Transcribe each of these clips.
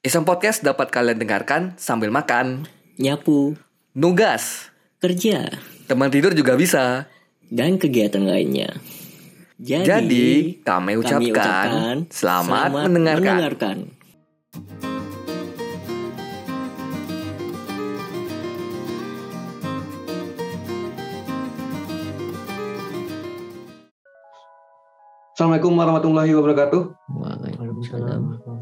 Iseng Podcast dapat kalian dengarkan sambil makan, nyapu, nugas, kerja, teman tidur juga bisa. dan kegiatan lainnya. Jadi, Jadi, kami ucapkan selamat mendengarkan. mendengarkan. Assalamualaikum warahmatullahi wabarakatuh. Waalaikumsalam.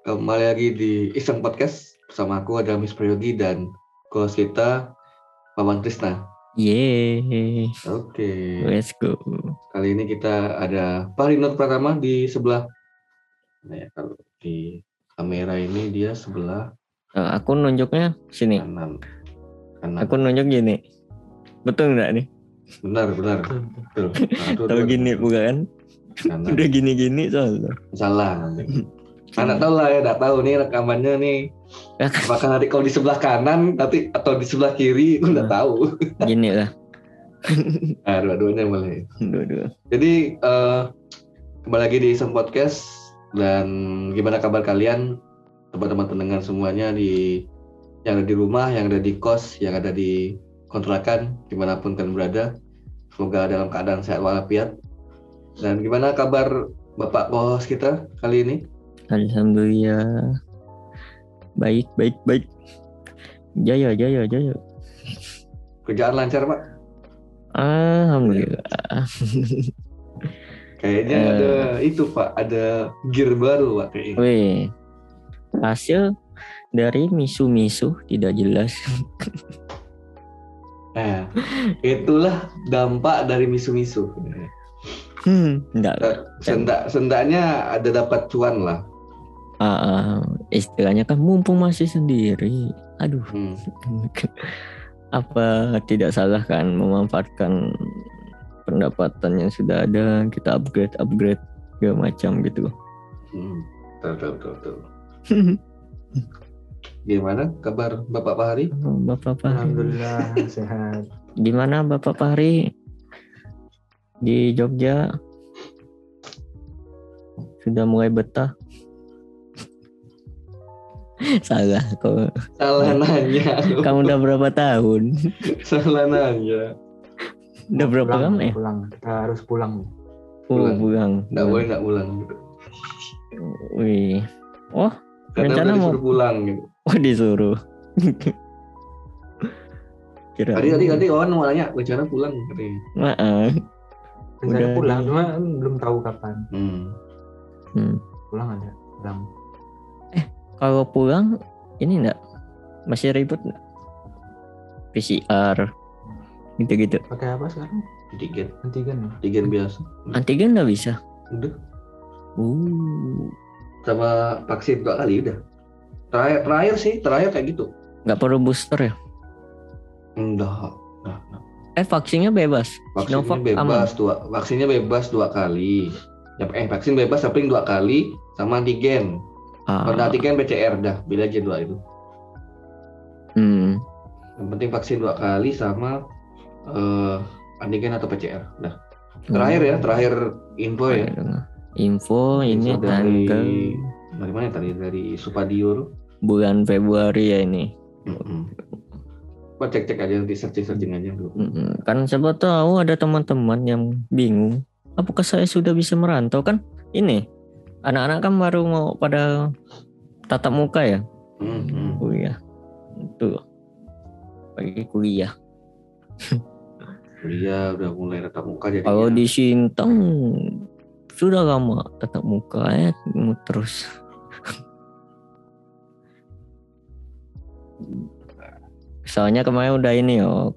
Kembali lagi di Iseng Podcast bersama aku ada Miss Prayogi dan host kita Paman Krisna. Yeay, Oke. let's go. Kali ini kita ada Parinot Pratama di sebelah. Nah ya, kalau di kamera ini dia sebelah Eh, aku nunjuknya sini. kanan. Kanan. Aku nunjuk gini. Betul nggak nih? Benar, benar. Betul. Nah, Tahu gini bukan? Kanan. Udah gini-gini soalnya. Salah Anak tahu lah ya, enggak tahu nih rekamannya nih. Apakah nanti kalau di sebelah kanan nanti atau di sebelah kiri, aku enggak tahu. Gini lah. Nah, dua-duanya boleh. Dua-dua. Jadi eh, kembali lagi di Iseng Podcast dan gimana kabar kalian teman-teman pendengar semuanya di yang ada di rumah, yang ada di kos, yang ada di kontrakan, di mana pun kalian berada. Semoga dalam keadaan sehat walafiat. Dan gimana kabar Bapak bos kita kali ini? Alhamdulillah. Baik, baik, baik. Jaya, jaya, jaya. Kerjaan lancar Pak? Alhamdulillah. Kayaknya Eh. ada itu Pak, ada gear baru Pak kayaknya. Weh, hasil dari misu-misu tidak jelas. Nah, itulah dampak dari misu-misu. Hmm, enggak. Eh, Sendak, sendaknya ada dapat cuan lah. Ah, istilahnya kan mumpung masih sendiri. Aduh, Hmm. apa tidak salah kan memanfaatkan pendapatan yang sudah ada kita upgrade upgrade segala macam gitu. Hmm. Betul, betul, betul, betul. Gimana kabar Bapak Fahri? Bapak Fahri, Alhamdulillah sehat. gimana Bapak Fahri di Jogja? Sudah mulai betah? Salah kok. Salah nanya. Kamu udah berapa tahun? Salah nanya. Udah berapa pulang, lama ya? Pulang. Kita harus pulang. Oh, Bulan. pulang. Nggak boleh nggak pulang. Gitu. Wih. Oh, Karena Rencana mau- disuruh pulang. Gitu. oh disuruh. Kira. Tadi tadi tadi Wawan mau nanya rencana pulang katanya. Maaf. Rencana Udah pulang, cuma belum tahu kapan. Hmm. Hmm. Pulang ada. Pulang. Kalau pulang ini enggak masih ribut enggak? PCR gitu-gitu. Pakai apa sekarang? Antigen, Antigen antigen biasa. Antigen enggak bisa. Udah. Uh, Sama vaksin dua kali udah. Terakhir terakhir sih terakhir kayak gitu. enggak perlu booster ya? Enggak. Enggak, enggak. Eh vaksinnya bebas. Vaksinnya Sinovac bebas dua vaksinnya bebas dua kali. Ya, eh vaksin bebas tapi dua kali sama antigen. Ah, antigen PCR dah, beda aja dua itu. hmm. Yang penting vaksin dua kali sama eh, antigen atau PCR. Dah. Terakhir ya, terakhir info ya. Info ini Info dari tanggal dari mana tadi dari Supadio. bulan Februari ya ini. Mm Coba cek-cek aja nanti searching-searching aja dulu. Mm-mm. Kan siapa tahu ada teman-teman yang bingung. Apakah saya sudah bisa merantau kan? Ini anak-anak kan baru mau pada tatap muka ya Hmm, hmm. kuliah. Itu bagi kuliah. Kuliah udah mulai tatap muka jadi. Kalau di Sintang sudah lama tatap muka ya terus. Soalnya kemarin udah ini yo,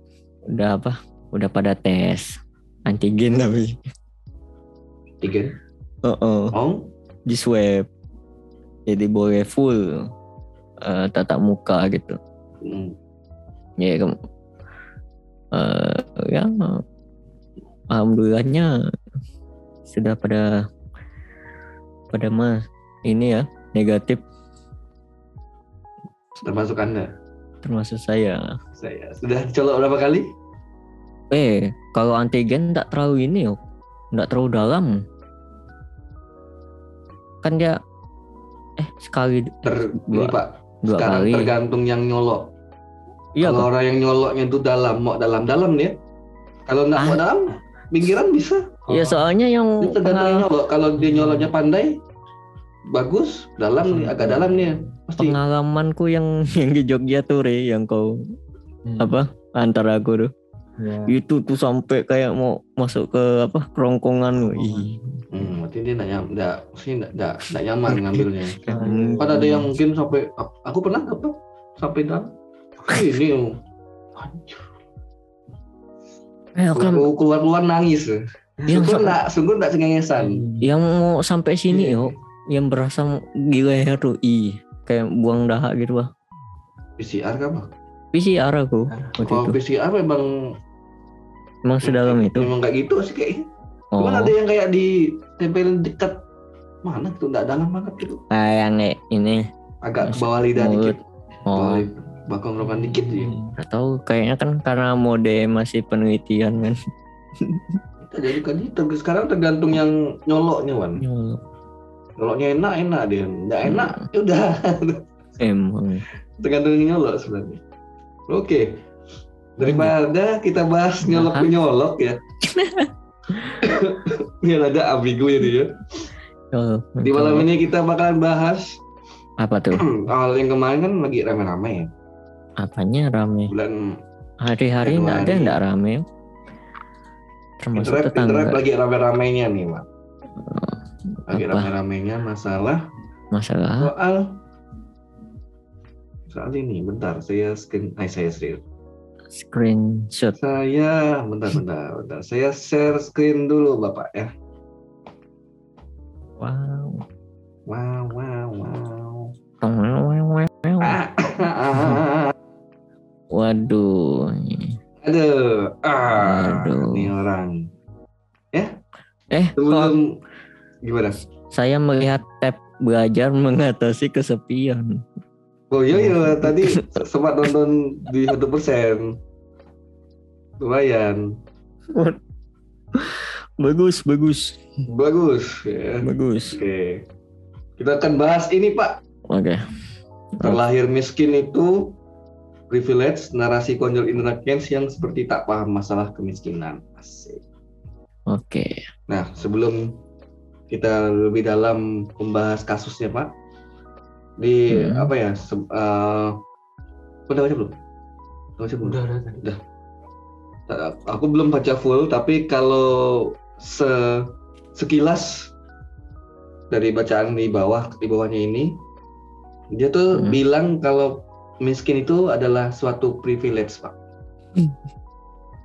udah apa? Udah pada tes antigen tapi. antigen. Oh, Oh, di swab. Jadi boleh full eh, tatap muka gitu. Hmm. ya kem eh, ya alhamdulillahnya sudah pada pada mah ini ya negatif. Termasuk anda. termasuk saya. Saya. Sudah dicolok berapa kali? eh kalau antigen tak terlalu ini yo nggak terlalu dalam kan dia eh sekali Ter, dua, ini Pak, dua sekarang kali. tergantung yang nyolok. Iya Kalau kok. orang yang nyoloknya itu dalam, mau dalam-dalam nih ya. Kalau nggak mau Ah. dalam, pinggiran bisa. Iya soalnya yang Itu tergantung yang nyolok. Kalau dia nyoloknya pandai, bagus, dalam nih, agak dalam nih. ya. Pasti. pengalamanku yang yang di Jogja tuh Re, yang kau Hmm. apa antara aku tuh Ya. itu tuh sampai kayak mau masuk ke apa kerongkongan Ih, Hmm, berarti dia nggak nyam, nggak, sih nggak, nggak nyaman ngambilnya. Hmm. Kan ada yang mungkin sampai, aku pernah dapat sampai dalam. Ini oh. eh, kan Aku keluar keluar nangis. yang Sungguh sa- nggak, sungguh nggak cengengesan. yang mau sampai sini yo yang berasa gila ya tuh ih kayak buang dahak gitu lah PCR kan Pak? PCR aku Kalau itu PCR memang emang sedalam itu memang nggak gitu sih kayaknya. Oh Cuman ada yang kayak ditempelin dekat mana tuh nggak dalam banget gitu. ah, yang ini Agak ke bawah lidah mulut dikit. Oh bawah kerongkongan dikit ya. nggak tahu kayaknya kan karena mode masih penelitian kan jadi kan itu sekarang tergantung yang nyoloknya Wan. Nyolok. Nyoloknya enak enak dia. Nggak enak ya udah. emang tergantung nyolok sebenarnya. Oke. Daripada kita bahas nyolok Bahas. nyolok ya. Biar ada ambigu ya dia. Nyolok. Di malam ini kita bakalan bahas apa tuh awal yang kemarin kan lagi rame-rame ya. apanya rame Bulan hari-hari nggak ada nggak rame termasuk internet, tetangga internet lagi rame-ramenya nih, Pak. Lagi apa? rame-ramenya masalah masalah soal soal ini. Bentar, saya screen, eh, saya screen. Screenshot Saya, bentar, bentar, bentar. Saya share screen dulu, Bapak ya. wow Wow, wow, wow. Wow. Ah, waduh Aduh, ah, Aduh. ini orang. eh kok Sebelum gimana? saya melihat tab belajar mengatasi kesepian Oh iya iya tadi sempat nonton di satu persen. Lumayan, bagus bagus bagus ya. bagus Oke, kita akan bahas ini Pak. oke Terlahir miskin itu privilege narasi konyol Indra Kents yang seperti tak paham masalah kemiskinan. Asik. oke Nah, sebelum kita lebih dalam membahas kasusnya, Pak, di Hmm. apa ya? Se- eh, udah baca belum? Udah baca belum? Udah ada tadi. Eh, Aku belum baca full, tapi kalau se sekilas dari bacaan di bawah di bawahnya ini, dia tuh Hmm. bilang kalau miskin itu adalah suatu privilege, Pak.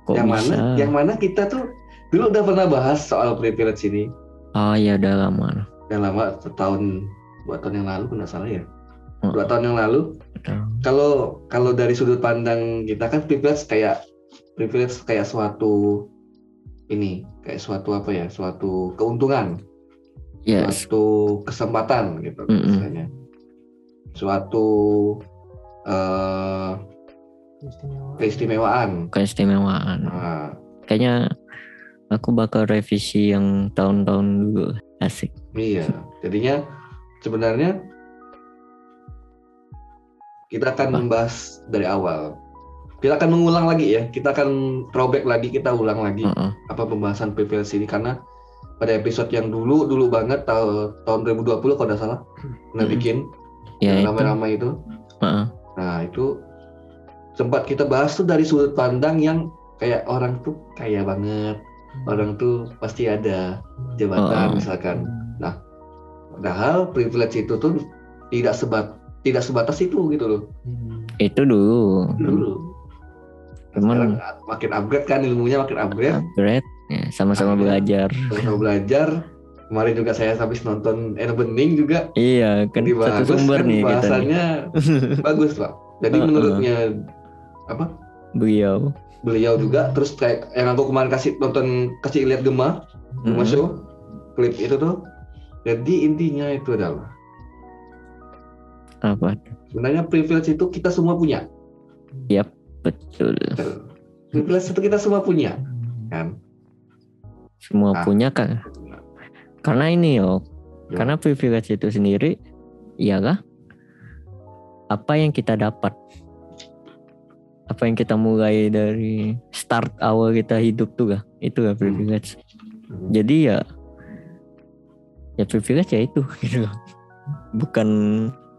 kok yang bisa mana? Yang mana kita tuh dulu udah pernah bahas soal privilege ini. oh ya udah lama yang lama setahun dua tahun yang lalu kalau nggak salah ya. Oh. dua tahun yang lalu kalau kalau dari sudut pandang kita kan privilege kayak privilege kayak suatu ini kayak suatu apa ya suatu keuntungan. Yes. Suatu kesempatan gitu Mm-mm. misalnya suatu eh, Istimewa. keistimewaan. Keistimewaan. Nah, kayaknya aku bakal revisi yang tahun-tahun dulu. Asik. Iya, jadinya sebenarnya kita akan membahas dari awal. Kita akan mengulang lagi ya, kita akan throwback lagi, kita ulang lagi Heeh. apa pembahasan privilege ini karena pada episode yang dulu dulu banget tahun tahun 2020 kalau tidak salah pernah bikin ya yang itu ramai-ramai itu. Heeh. Nah itu sempat kita bahas tuh dari sudut pandang yang kayak orang tuh kaya banget, orang tuh pasti ada jabatan Oh. misalkan. Padahal privilege itu tuh tidak sebat tidak sebatas itu gitu loh Hmm. itu dulu dulu. cuman Sekarang makin upgrade kan ilmunya makin upgrade, upgrade ya, sama-sama Upgrade. belajar sama belajar. Kemarin juga saya habis nonton Air Bening juga iya kan di satu sumber nih kita nih. bahasannya bagus pak. Jadi Uh-uh. menurutnya apa beliau beliau juga terus kayak yang aku kemarin kasih nonton kasih lihat Gema Gema Mm-mm. show klip itu tuh. Jadi intinya itu adalah apa sebenarnya privilege itu kita semua punya. betul Privilege itu kita semua punya kan. semua Ah. punya kan karena ini yo Ya. karena privilege itu sendiri Iya kah? Apa yang kita dapat? Apa yang kita mulai dari start awal kita hidup tuh kah? Itu kah privilege? Hmm. Jadi ya ya privilege ya itu gitu loh. Bukan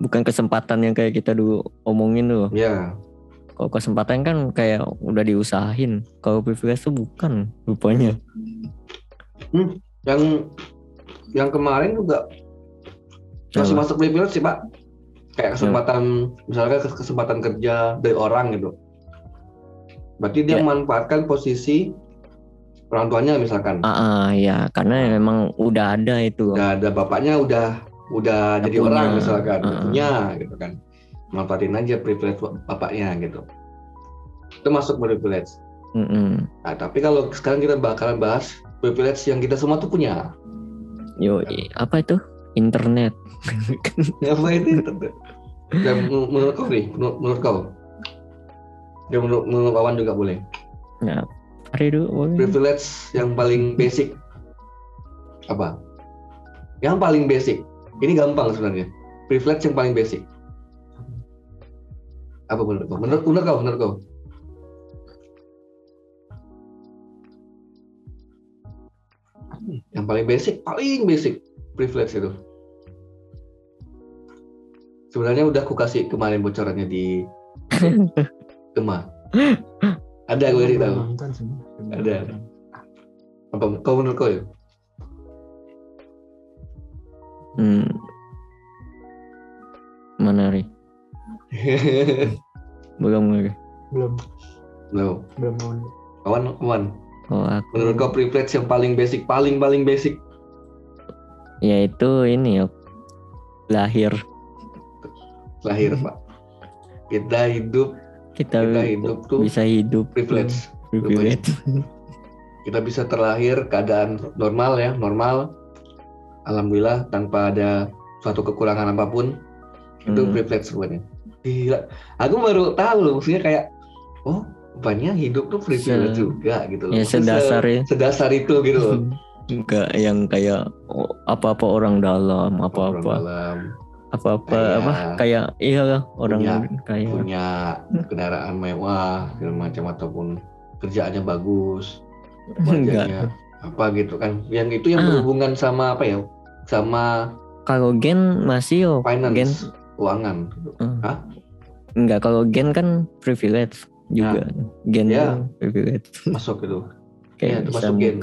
bukan kesempatan yang kayak kita dulu omongin tuh. Ya, Kalau kesempatan kan kayak udah diusahain. Kalau privilege tuh bukan rupanya. yang yang kemarin juga masih masuk privilege sih pak. Kayak kesempatan, misalnya kes- kesempatan kerja dari orang gitu. Berarti dia Ya. memanfaatkan posisi orang tuanya misalkan. Ah, ah, ya karena memang udah ada itu. Udah ada bapaknya udah udah jadi punya. orang misalkan, Ah. punya gitu kan. Manfaatin aja privilege bapaknya gitu. Itu masuk privilege. Mm-mm. Nah, tapi kalau sekarang kita bakalan bahas privilege yang kita semua tuh punya. Yo, apa itu? Internet. Apa itu? Dan menur- menurut kau nih, menurut, menurut kau? Ya menurut, menurut kawan juga boleh. Ya, boleh. Privilege yang paling basic apa? Yang paling basic. Ini gampang sebenarnya. Privilege yang paling basic. Apa menurut kau? Menurut, menurut kau? Menurut kau? Yang paling basic, paling basic privilege itu. Sebenarnya udah aku kasih kemarin bocorannya di Gema. Ada gue. Belum nonton sih. Ada. Apa kau menurut kau ya? Hmm. Mana Ri? Belum lagi. Belum, belum mau. kawan, kawan. Kalau aku Menurut kau privilege yang paling basic, paling paling basic ya itu ini ya lahir lahir pak. Kita hidup, kita, kita hidup tuh bisa hidup privilege. privilege. Kita bisa terlahir keadaan normal ya, normal. Alhamdulillah tanpa ada suatu kekurangan apa pun. Itu Hmm. privilege sebenarnya. Gila. Aku baru tahu loh, maksudnya kayak, oh, rupanya hidup tuh privilege Se- juga gitu loh. ya sedasar ya. se- sedasar itu gitu loh. Enggak yang kayak oh, apa-apa orang dalam, apa-apa dalam apa-apa Kayak apa kayak iya orang punya- kayak punya kendaraan mewah segala macam ataupun kerjaannya bagus, enggak. wajahnya apa gitu kan. Yang itu yang Ah. berhubungan sama apa ya? Sama Kalau gen masih yo finance, gen keuangan. gitu. enggak kalau gen kan privilege juga. Gen Ya. privilege. Masuk gitu. Kayak itu bisa masuk gen.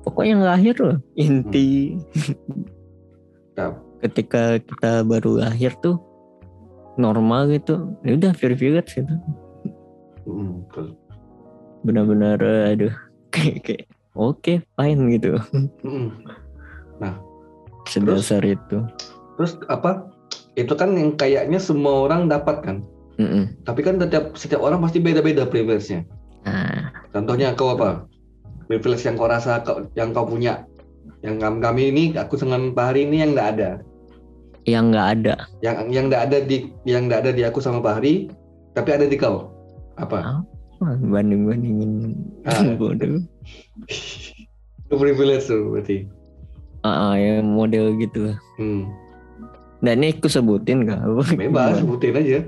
Pokoknya lahir loh inti. Ketika kita baru lahir tuh normal gitu, ya udah privilege gitu. Mm, betul. Benar-benar aduh kayak kayak oke fine gitu. Mm. Sedasar itu. Terus apa? Itu kan yang kayaknya semua orang dapat kan. Mm-mm. Tapi kan setiap setiap orang pasti beda-beda privilege-nya. Nah, Contohnya kau apa? Privilege yang kau rasa kau, yang kau punya. Yang kami, kami ini, aku dengan Pak Hari ini yang nggak ada. yang nggak ada. Yang yang nggak ada di yang nggak ada di aku sama Pak Hari, tapi ada di kau. Apa? Wah, banding-bandingin Ah. bodoh. Itu privilege tuh berarti. Ah, ah, ya model gitu. Hmm. Nah ini aku sebutin gak? Bebas, sebutin aja.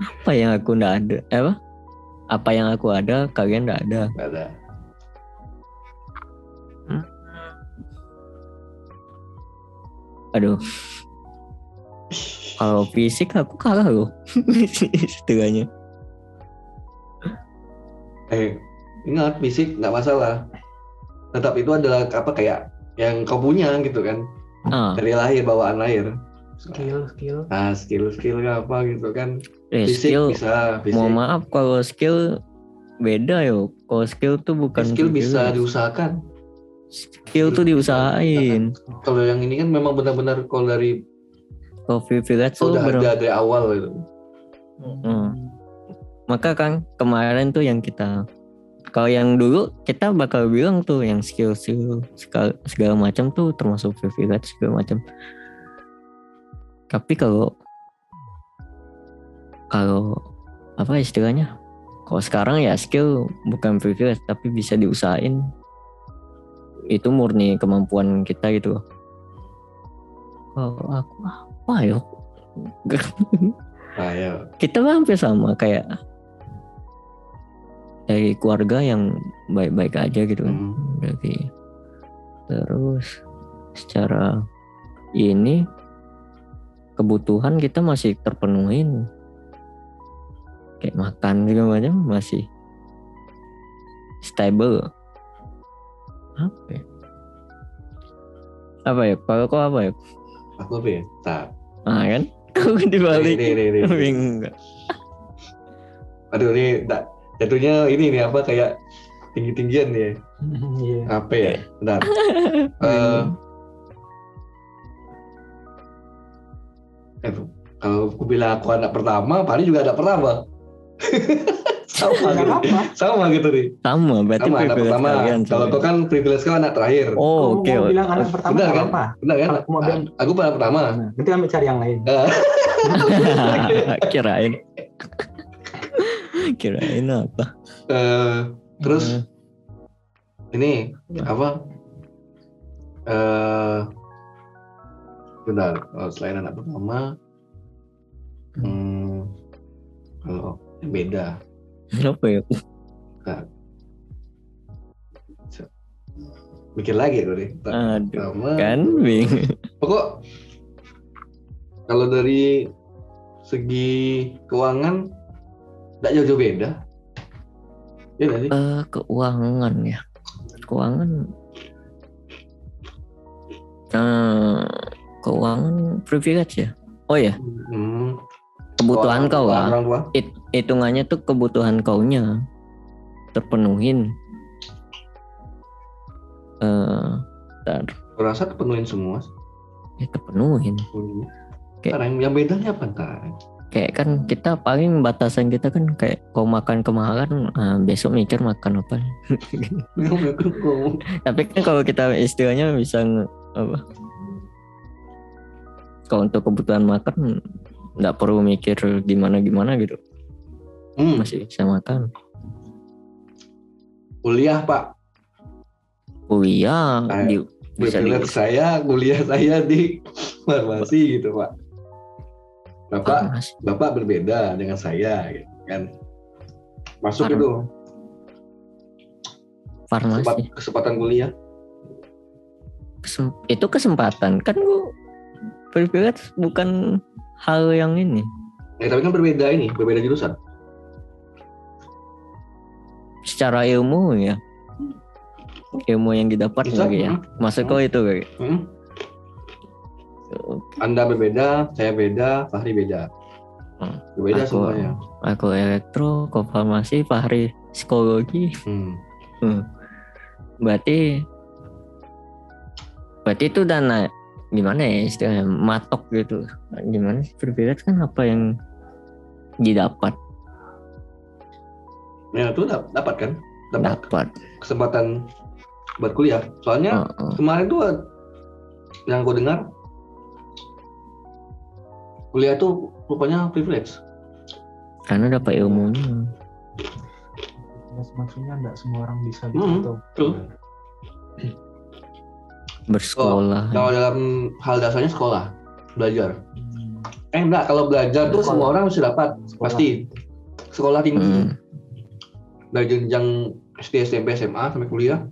Apa yang aku nggak ada? Eh, apa? Apa yang aku ada, kalian nggak ada. Nggak ada. Aduh. Kalau fisik aku kalah loh. Setengahnya. Eh, ingat fisik nggak masalah. Tetap itu adalah apa kayak yang kau punya gitu kan. Ah, Dari lahir bawaan lahir. Skill, skill. Nah, skill-skill apa gitu kan. eh, Fisik skill. bisa, fisik. Mohon maaf kalau skill beda yo. Kalau skill tuh bukan skill bisa diusahakan. Skill tuh diusahain. Kalau yang ini kan memang benar-benar kalau dari Kalau privilege tuh bener- ada dari awal gitu. Hmm. Maka kan kemarin tuh yang kita kalau yang dulu kita bakal bilang tuh yang skill-skill segala, segala macam tuh termasuk privilege segala macam. Tapi kalau kalau apa istilahnya? Kalau sekarang ya skill bukan privilege tapi bisa diusahain. Itu murni kemampuan kita gitu. Kalau aku apa ya? Nah, ya. kita hampir sama kayak dari keluarga yang baik-baik aja gitu. Kan Hmm. dari terus secara ini kebutuhan kita masih terpenuhin. Kayak makan gitu macam masih stable apa ya apa ya kalau kau apa ya Aku apa ya? Tak. ah kan kau dibalik nih, nih. bingung Aduh ini tak jatuhnya ini nih apa kayak tinggi-tinggian nih. Iya. Apa ya? Bentar. Eh, eh, kalau aku bilang aku anak pertama, Pak juga anak pertama. sama gitu. Sama gitu nih. sama berarti Sama anak privilege pertama. kalian Kalau kau kan privilege kau anak terakhir. oh oke mau oke. bilang anak pertama Benar kan? apa? Benar kan? Aku mau bilang- Aku anak pertama. Nah, berarti kami cari yang lain. Eh, kirain kirain apa eh, terus Eh, ini apa? Eh, bentar. Kalau selain anak pertama, hmm, kalau yang beda. Apa ya? Mikir lagi tuh nih. aduh Pertama, kan bingung pokok kalau dari segi keuangan tidak jauh-jauh beda. Ya nggak sih? Eh, keuangan ya. Keuangan. Eh keuangan privilege ya? Oh ya Hmm, kebutuhan kau lah hitungannya tuh kebutuhan kaunya. Terpenuhin. Eh Aku rasa kepenuhin semua. ya terpenuhin. Kayak- Sekarang yang bedanya apa ntar? kayak kan kita paling batasan kita kan kayak kau makan kemahalan ah, besok mikir makan apa. Tapi kan kalau kita istilahnya bisa apa? Kalau untuk kebutuhan makan nggak perlu mikir gimana gimana gitu Hmm, masih bisa makan kuliah pak. kuliah Kayak di, bisa di saya, kuliah saya di farmasi gitu pak. Bapak, Mas, bapak berbeda dengan saya, gitu kan? Masuk Farm- itu farmasi kesempatan, kesempatan kuliah. Kesem- itu kesempatan kan gua privilege bukan hal yang ini Ya, tapi kan berbeda ini, berbeda jurusan. secara ilmu ya ilmu yang didapat Bisa, lagi ya hmm. maksud kau itu kayak Hmm. Anda berbeda, saya beda, Fahri beda. Hmm. Berbeda Aku- semuanya. aku elektro kau farmasi Fahri psikologi Hmm. berarti berarti itu dana gimana ya istilahnya matok gitu gimana sih privilege kan apa yang didapat Ya itu dap- dapat kan? Dapat dapat kesempatan buat kuliah. Soalnya Heeh. kemarin tuh yang gue dengar kuliah tuh rupanya privilege. karena dapat ilmunya Mas- Maksudnya enggak semua orang bisa Hmm, gitu. betul. Bersekolah Kalau dalam hal dasarnya sekolah, belajar. Hmm, Eh enggak, kalau belajar tuh semua orang mesti dapat, sekolah. pasti. Sekolah tinggi. Hmm, Dari jenjang SD, SMP, SMA sampai kuliah,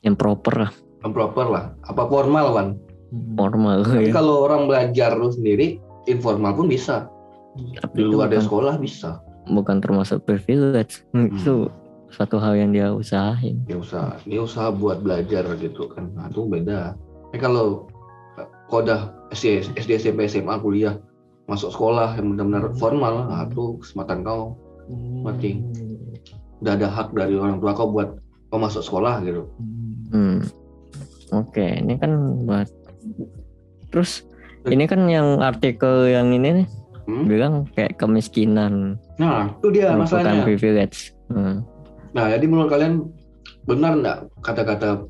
yang proper lah yang proper lah. Apa formal kan? Formal Tapi ya kalau orang belajar lu sendiri, informal pun bisa. tapi Di itu luar dari sekolah bisa. bukan termasuk privilege Hmm. itu satu hal yang dia usahain Ya usaha, ini usaha buat belajar gitu kan. Nah, itu beda. Tapi kalau kau udah SD, SD, SMP, SMA, kuliah, masuk sekolah yang benar-benar formal, nah itu kesempatan kau. Hmm. Mati. Udah ada hak dari orang tua kau buat kau masuk sekolah gitu. Hmm. Hmm. Oke, ini kan buat terus ini kan yang artikel yang ini nih Hmm? bilang kayak kemiskinan Nah, itu dia masalahnya. privilege. Hmm. Nah, jadi menurut kalian benar nggak kata-kata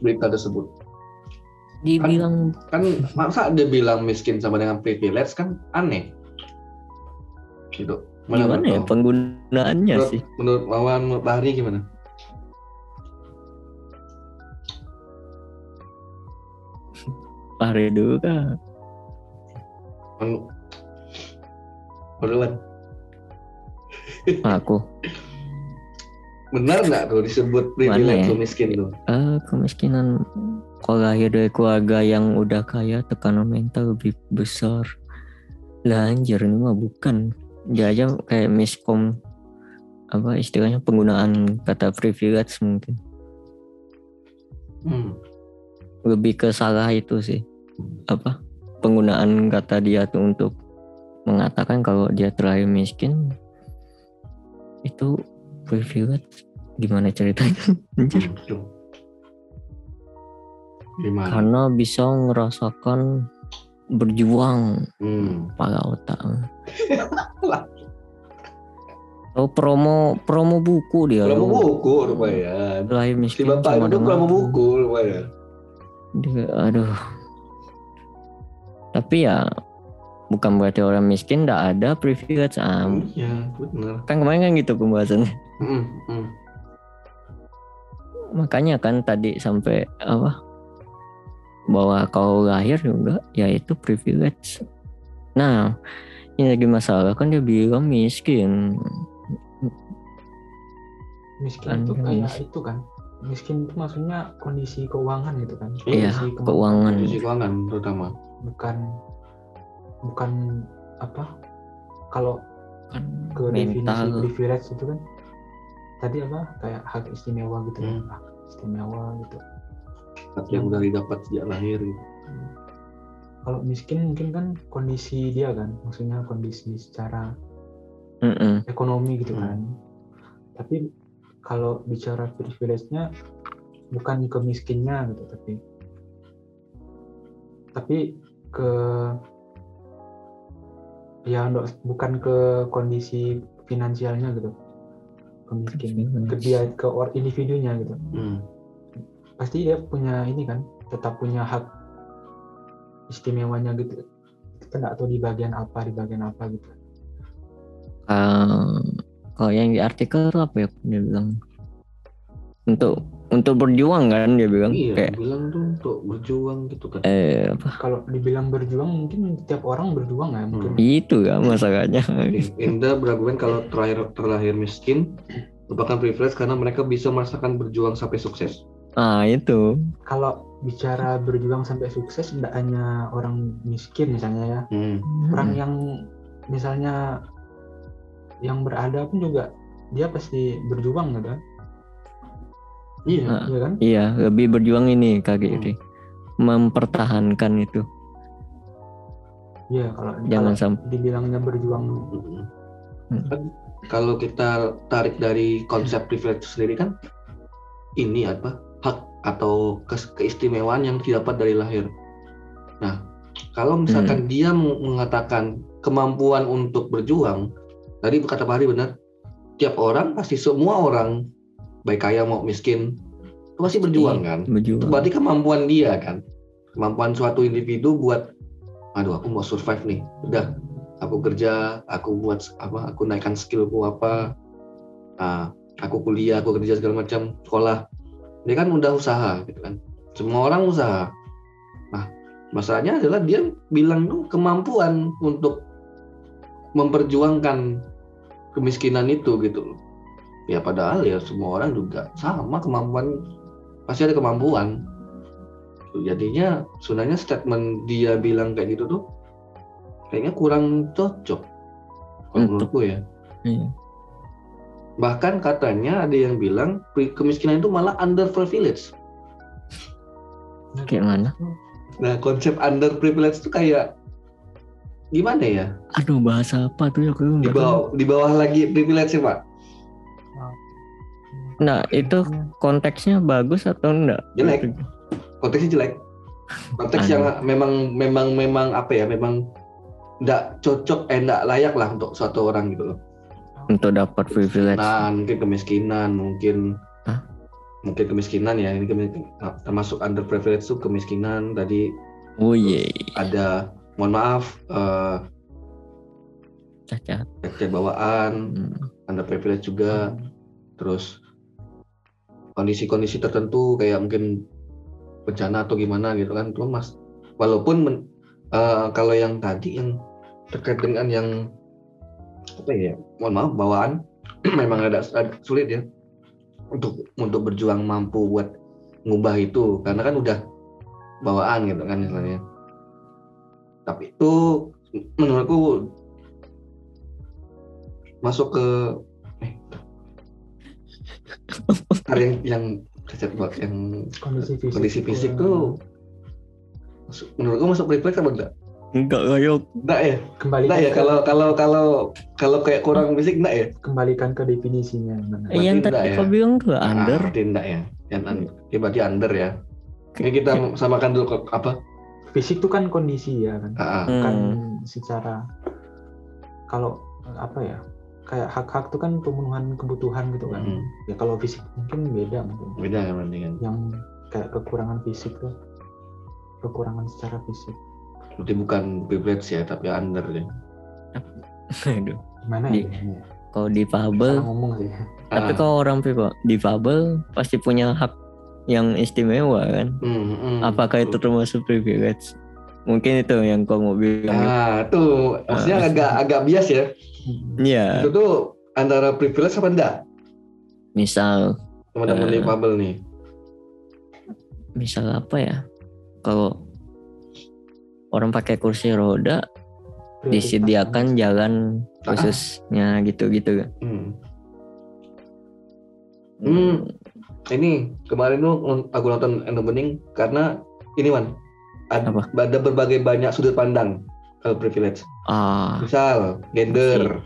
berita tersebut? Dibilang Kan masa dia bilang miskin sama dengan privilege kan aneh. Gitu. gimana ya menurut penggunaannya menurut, sih? menurut Wawan, menurut Bahri gimana? Fahri dulu kah? Anu. Aku. Benar nggak tuh disebut privilege ya? miskin tuh? Eh, kemiskinan kalau lahir dari keluarga yang udah kaya tekanan mental lebih besar. Lah anjir ini mah bukan. Dia aja kayak miskom apa istilahnya penggunaan kata privilege mungkin Hmm. lebih ke salah itu sih apa penggunaan kata dia tuh untuk mengatakan kalau dia terlahir miskin itu privilege gimana ceritanya anjir tuh. Gimana? karena bisa ngerasakan berjuang Hmm. pada otak oh promo promo buku dia Promo buku lumayan. terlahir Si miskin bapak cuma itu promo buku lumayan. Dia, aduh. Tapi ya bukan berarti orang miskin tidak ada privilege am. Iya, benar. Kan kemarin kan gitu pembahasannya. Hmm, hmm. Makanya kan tadi sampai apa? Bahwa kalau lahir juga ya itu privilege. Nah, ini lagi masalah kan dia bilang miskin. miskin itu Anda kayak itu kan miskin itu maksudnya kondisi keuangan gitu kan Iya, Kondisi kemampuan. keuangan. Kondisi keuangan terutama. bukan bukan apa kalau Kan ke definisi mental. privilege itu kan tadi apa kayak hak istimewa gitu kan Hmm. hak istimewa gitu Hak yang udah didapat sejak lahir. gitu. kalau miskin mungkin kan kondisi dia kan maksudnya kondisi secara Mm-mm. ekonomi gitu Hmm. kan tapi kalau bicara privilege-nya bukan ke miskinnya gitu tapi tapi ke ya ndo- bukan ke kondisi finansialnya gitu. Ke miskin ke dia ke or individunya gitu. Hmm. pasti dia punya ini kan tetap punya hak istimewanya gitu. Kita nggak tahu di bagian apa di bagian apa gitu. Ah, kalau yang di artikel tuh apa ya dia bilang untuk untuk berjuang kan dia bilang. Iya, kayak bilang tuh untuk berjuang gitu kan. eh apa? Kalau dibilang berjuang mungkin tiap orang berjuang ya mungkin. Itu ya masalahnya. Indah berargumen kalau terlahir terlahir miskin merupakan privilege karena mereka bisa merasakan berjuang sampai sukses. ah itu. Kalau bicara berjuang sampai sukses tidak hanya orang miskin misalnya ya. Hmm. orang yang misalnya yang berada pun juga dia pasti berjuang gitu. kan Iya. Ah. iya kan iya lebih berjuang ini kaki Hmm. mempertahankan itu iya kalau jangan kalau sampai dibilangnya berjuang. Hmm. Kan kalau kita tarik dari konsep privilege sendiri kan ini apa hak atau kes- keistimewaan yang didapat dari lahir. Nah, kalau misalkan dia meng- mengatakan kemampuan untuk berjuang, tadi kata Pak Hari benar, tiap orang pasti semua orang baik kaya mau miskin itu pasti berjuang kan. Itu berjuang berarti kemampuan dia kan? Kemampuan suatu individu buat aduh aku mau survive nih. Udah aku kerja aku buat apa aku naikkan skillku apa ah, aku kuliah aku kerja segala macam sekolah. Dia kan udah usaha gitu kan? Semua orang usaha. Nah masalahnya adalah dia bilang tuh kemampuan untuk memperjuangkan kemiskinan itu gitu ya padahal ya semua orang juga sama kemampuan pasti ada kemampuan. Jadinya sebenarnya statement dia bilang kayak gitu tuh kayaknya kurang cocok kalau menurutku ya. Iya. bahkan katanya ada yang bilang kemiskinan itu malah underprivileged. Kayak mana? Nah konsep underprivileged itu kayak gimana ya? Aduh bahasa apa tuh ya? Di bawah di bawah lagi privilege ya pak nah itu konteksnya bagus atau enggak Jelek. konteksnya jelek konteks yang memang memang memang apa ya memang tidak cocok eh tidak layak lah untuk suatu orang gitu loh untuk dapat privilege Nah, mungkin kemiskinan, mungkin Hah? mungkin kemiskinan ya. Ini termasuk underprivileged itu kemiskinan. Tadi oh iya ada, mohon maaf, eh cacat cacat bawaan, Hmm. underprivileged juga. Terus kondisi-kondisi tertentu kayak mungkin bencana atau gimana gitu kan, itu mas walaupun men, uh, kalau yang tadi yang terkait dengan yang apa ya mohon maaf bawaan memang ada, sulit ya untuk untuk berjuang mampu buat ngubah itu. Karena kan udah bawaan gitu kan misalnya tapi itu menurutku masuk ke eh, yang yang buat yang kondisi fisik, kondisi fisik tuh masuk, menurutku masuk privilege apa enggak? Enggak kayak Enggak ya? kembali Enggak ya kalau kalau kalau kalau kayak kurang fisik enggak ya? kembalikan ke definisinya? Eh, yang tadi enggak ya? kau bilang tuh under. Ah, berarti enggak ya? Yang under. Ya berarti under ya. Ini kita samakan dulu ke apa? fisik tuh kan kondisi ya kan Ah, ah. kan Hmm. secara kalau apa ya kayak hak-hak tuh kan pemenuhan kebutuhan gitu kan Hmm. ya kalau fisik mungkin beda mungkin beda kan berarti kan. yang kayak kekurangan fisik tuh kekurangan secara fisik Berarti bukan privilege ya, tapi under ya. Aduh. gimana Di- ya? Kalau difabel, ngomong sih tapi Ah. kalau orang difabel pasti punya hak yang istimewa kan. Hmm, hmm. Apakah itu termasuk privilege? Mungkin itu yang kau mau bilang. Ah, tuh maksudnya agak agak bias ya. Iya. Itu tuh antara privilege apa enggak? Misal, Teman-teman Eh. difabel nih. misal apa ya? Kalau orang pakai kursi roda disediakan jalan khususnya gitu-gitu kan. Hmm. Hmm. Ini kemarin tuh aku nonton Endo Bening karena ini man ada, Apa? ada berbagai banyak sudut pandang kalau privilege. Ah, Misal gender,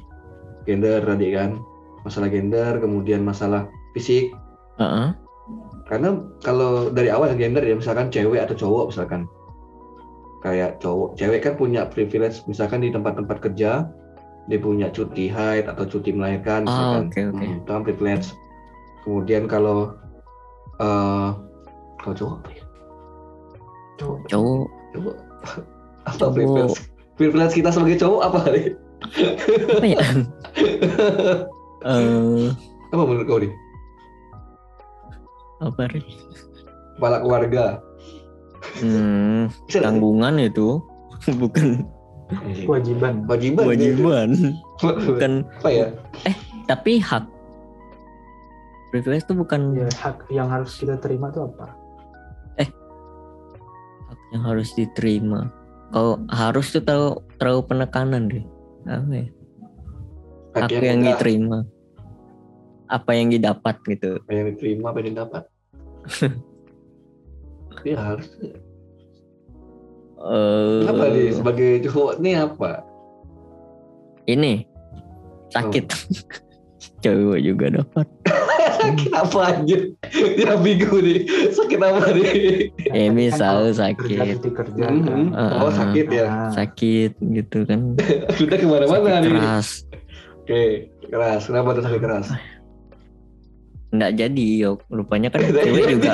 gender tadi kan, masalah gender, kemudian masalah fisik. heeh. Karena kalau dari awal gender ya misalkan cewek atau cowok misalkan kayak cowok, cewek kan punya privilege misalkan di tempat-tempat kerja dia punya cuti haid atau cuti melahirkan Ah, misalkan, oke, oke. Hmm, itu kan privilege. Kemudian kalau eh kalau cowok apa ya? Cowok. cowok Cowok apa Cowok. privilege? Privilege kita sebagai cowok apa nih? apa ya? Eh, apa menurut kau nih? apa Ri? Kepala keluarga. Hmm, tanggungan itu bukan kewajiban Wajiban. kewajiban, bukan Apa ya? tapi hak. Privilege itu bukan ya hak yang harus kita terima tuh apa yang harus diterima. Kalau harus tuh tahu terlalu penekanan deh. Apa ya? Hak yang enggak. diterima. Apa yang didapat gitu. apa yang diterima apa yang didapat ya harus Eh, apa nih sebagai cowok nih apa ini sakit. Cewek juga dapat. sakit apa aja dia bingung nih. Sakit apa nih? Eh misal kerja sakit, kan. Ah, oh sakit ya? Sakit gitu kan. sudah ke mana-mana Sakit nih? keras. oke keras. Kenapa tuh sakit keras? Nggak jadi, yo. Rupanya kan cewek juga,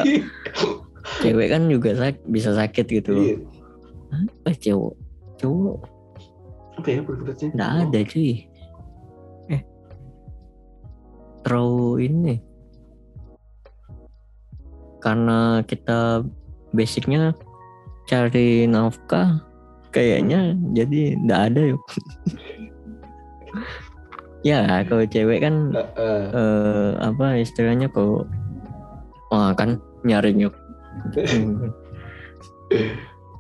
cewek kan juga sak bisa sakit gitu. Iya. Eh cowok, cowok. Apa ya privilege-nya nggak ada cuy. Terlalu ini. Karena kita basicnya cari nafkah, kayaknya jadi nggak ada yuk. ya kalau cewek kan Eh, eh. eh apa istilahnya kalau wah kan nyari nyuk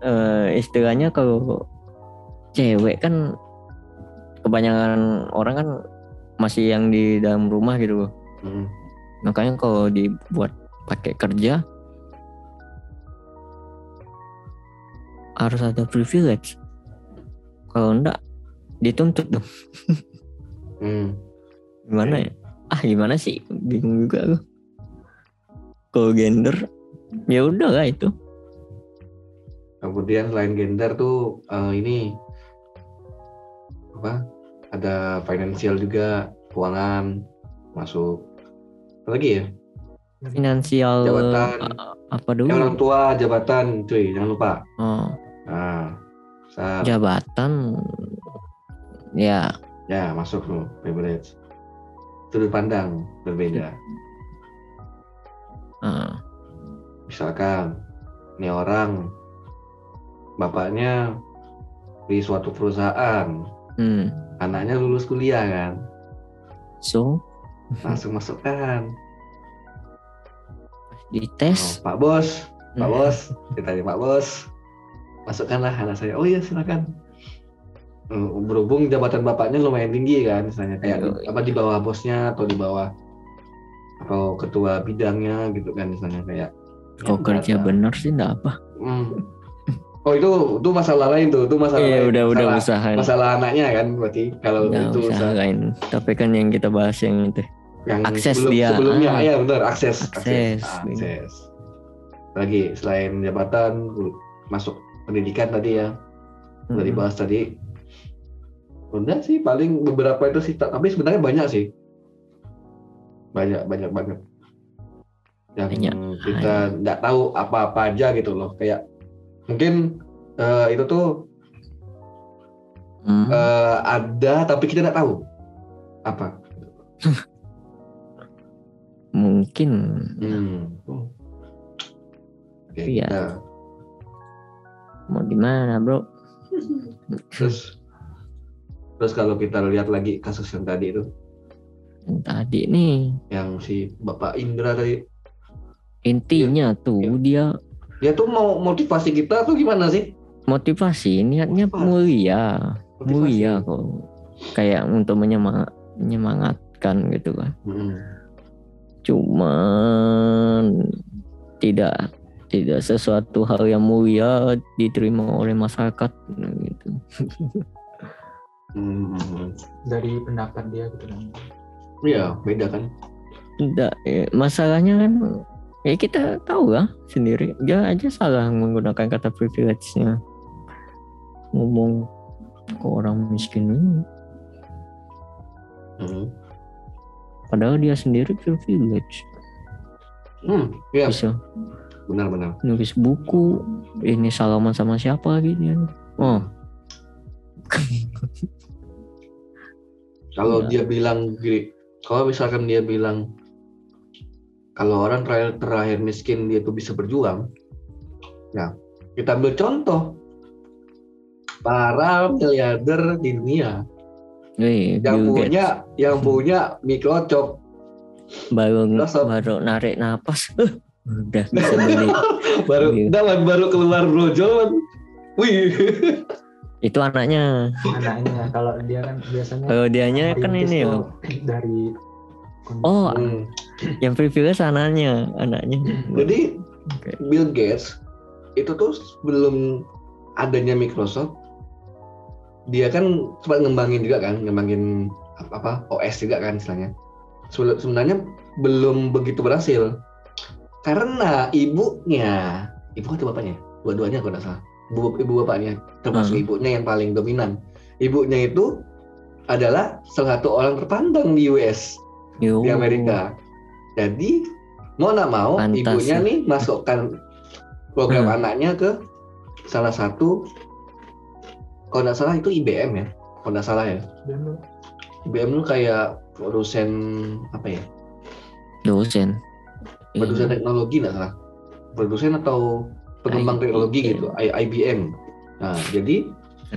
eh istilahnya kalau cewek kan kebanyakan orang kan masih yang di dalam rumah gitu loh. Hmm. makanya kalau dibuat pakai kerja harus ada privilege. Kalau enggak dituntut dong. Hmm. gimana ya? Ah gimana sih? Bingung juga aku kalau gender ya udah lah itu. Kemudian selain gender tuh eh, ini apa ada financial juga keuangan masuk. Apa lagi ya? Finansial Jabatan. a- apa dulu? Yang orang tua jabatan cuy jangan lupa. Oh, nah sa- jabatan? Ya. Ya masuk tuh privilege. Sudut pandang berbeda. Eh, misalkan ini orang bapaknya di suatu perusahaan, hmm. Anaknya lulus kuliah kan, so langsung masukkan. di Oh, tes Pak Bos, Pak Hmm. Bos, ditanya Pak Bos, masukkanlah anak saya. Oh iya silakan. Eh, Berhubung jabatan bapaknya lumayan tinggi kan, misalnya kayak di, Iya. apa di bawah bosnya atau di bawah atau ketua bidangnya gitu kan misalnya kayak. kok kerja bener sih enggak apa Hmm. Oh itu itu masalah lain tuh, itu masalah iya lain. udah udah masalah, usahain. masalah anaknya kan berarti kalau udah itu usaha usahain tapi kan yang kita bahas yang itu yang Akses sebelum, dia, sebelumnya. Ah. ya benar akses. Akses. akses. lagi selain jabatan masuk pendidikan tadi ya. Udah Mm-mm. dibahas tadi. Udah sih paling beberapa itu sih tapi sebenarnya banyak sih. Banyak banyak banget yang Banyak. kita nggak tahu apa-apa aja gitu loh. Kayak mungkin eh, itu tuh Hmm. eh, ada tapi kita nggak tahu apa mungkin hmm. Oke, Iya. mau gimana bro terus terus kalau kita lihat lagi kasus yang tadi itu Yang tadi nih yang si Bapak Indra tadi intinya tuh Iya. dia dia tuh mau motivasi kita tuh gimana sih motivasi niatnya Motivasi. mulia Motivasi. mulia kok kayak untuk menyemangat menyemangatkan gitu kan Hmm. cuman tidak tidak sesuatu hal yang mulia diterima oleh masyarakat gitu Hmm. dari pendapat dia gitu kan Iya, beda kan? tidak eh, masalahnya kan ya kita tahu lah sendiri. Dia aja salah menggunakan kata privilege-nya. Ngomong ke orang miskin ini. Hmm. padahal dia sendiri privilege. Hmm, iya, bisa. Benar-benar. nulis buku ini salaman sama siapa lagi dia? Oh. Kalau Iya. dia bilang gini, kalau misalkan dia bilang kalau orang terakhir, terakhir miskin dia tuh bisa berjuang, ya kita ambil contoh. Para miliarder di dunia. Wih, yang Bill Gates. punya yang punya Microchip baru Microsoft. baru narik napas. Eh, udah bisa beli. Baru Iya. dalam baru keluar brojol wih. Itu anaknya. Anaknya kalau dia kan biasanya kalau dianya kan ini tuh dari oh Hmm. yang privilege anaknya anaknya. Jadi Oke. Bill Gates itu tuh sebelum adanya Microsoft dia kan sempat ngembangin juga kan ngembangin apa, apa OS juga kan istilahnya. Sebenarnya belum begitu berhasil. Karena ibunya ibu atau bapaknya? Dua-duanya kalau nggak salah. Ibu, ibu bapaknya termasuk Hmm. ibunya yang paling dominan. Ibunya itu adalah salah satu orang terpandang di US Yo. di Amerika. Jadi mau nggak mau Pantas ibunya ya. nih masukkan program Hmm. anaknya ke salah satu kalau nggak salah itu IBM ya, kalau nggak salah ya. IBM itu kayak produsen apa ya? dosen Produsen Iya. teknologi nggak salah. Produsen atau pengembang IBM. teknologi gitu, I- IBM. Nah, jadi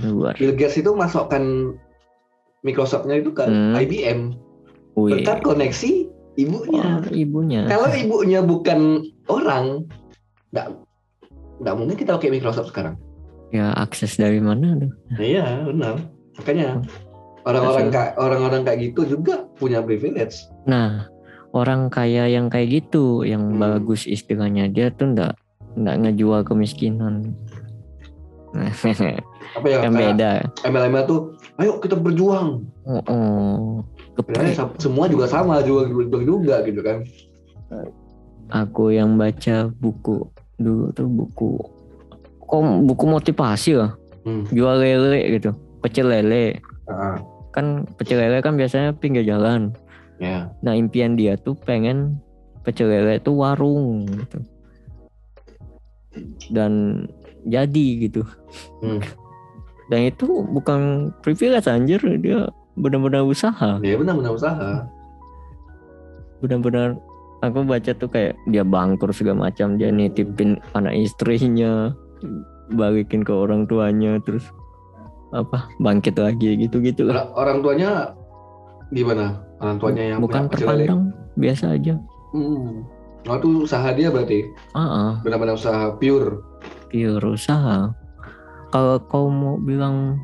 luar Bill Gates itu masukkan Microsoft-nya itu ke Hmm. IBM Wih. berkat koneksi ibunya. Oh, ibunya Kalau ibunya bukan orang, nggak nggak mungkin kita pakai Microsoft sekarang. ya akses dari mana tuh iya benar. Makanya orang-orang kayak orang-orang kayak gitu juga punya privilege. nah orang kaya yang kayak gitu yang Hmm. bagus istilahnya dia tuh ndak ndak ngejual kemiskinan Apa ya? kayak beda MLM tuh, ayo kita berjuang. oh, oh. Sebenarnya semua juga sama, juga juga gitu kan. aku yang baca buku dulu tuh buku kok buku motivasi lah Hmm. jual lele gitu pecel lele Ah, kan pecel lele kan biasanya pinggir jalan ya. nah impian dia tuh pengen pecel lele tuh warung gitu dan jadi gitu Hmm. dan itu bukan privilege anjir dia benar-benar usaha Dia benar-benar usaha. benar-benar aku baca tuh kayak dia bangkrut segala macam dia nitipin anak istrinya balikin ke orang tuanya terus apa bangkit lagi gitu-gitu lah. Orang- tuanya gimana? Orang tuanya yang Bukan terpandang biasa aja. Hmm. Oh, itu usaha dia berarti ah, benar-benar usaha pure. pure usaha. Kalau kau mau bilang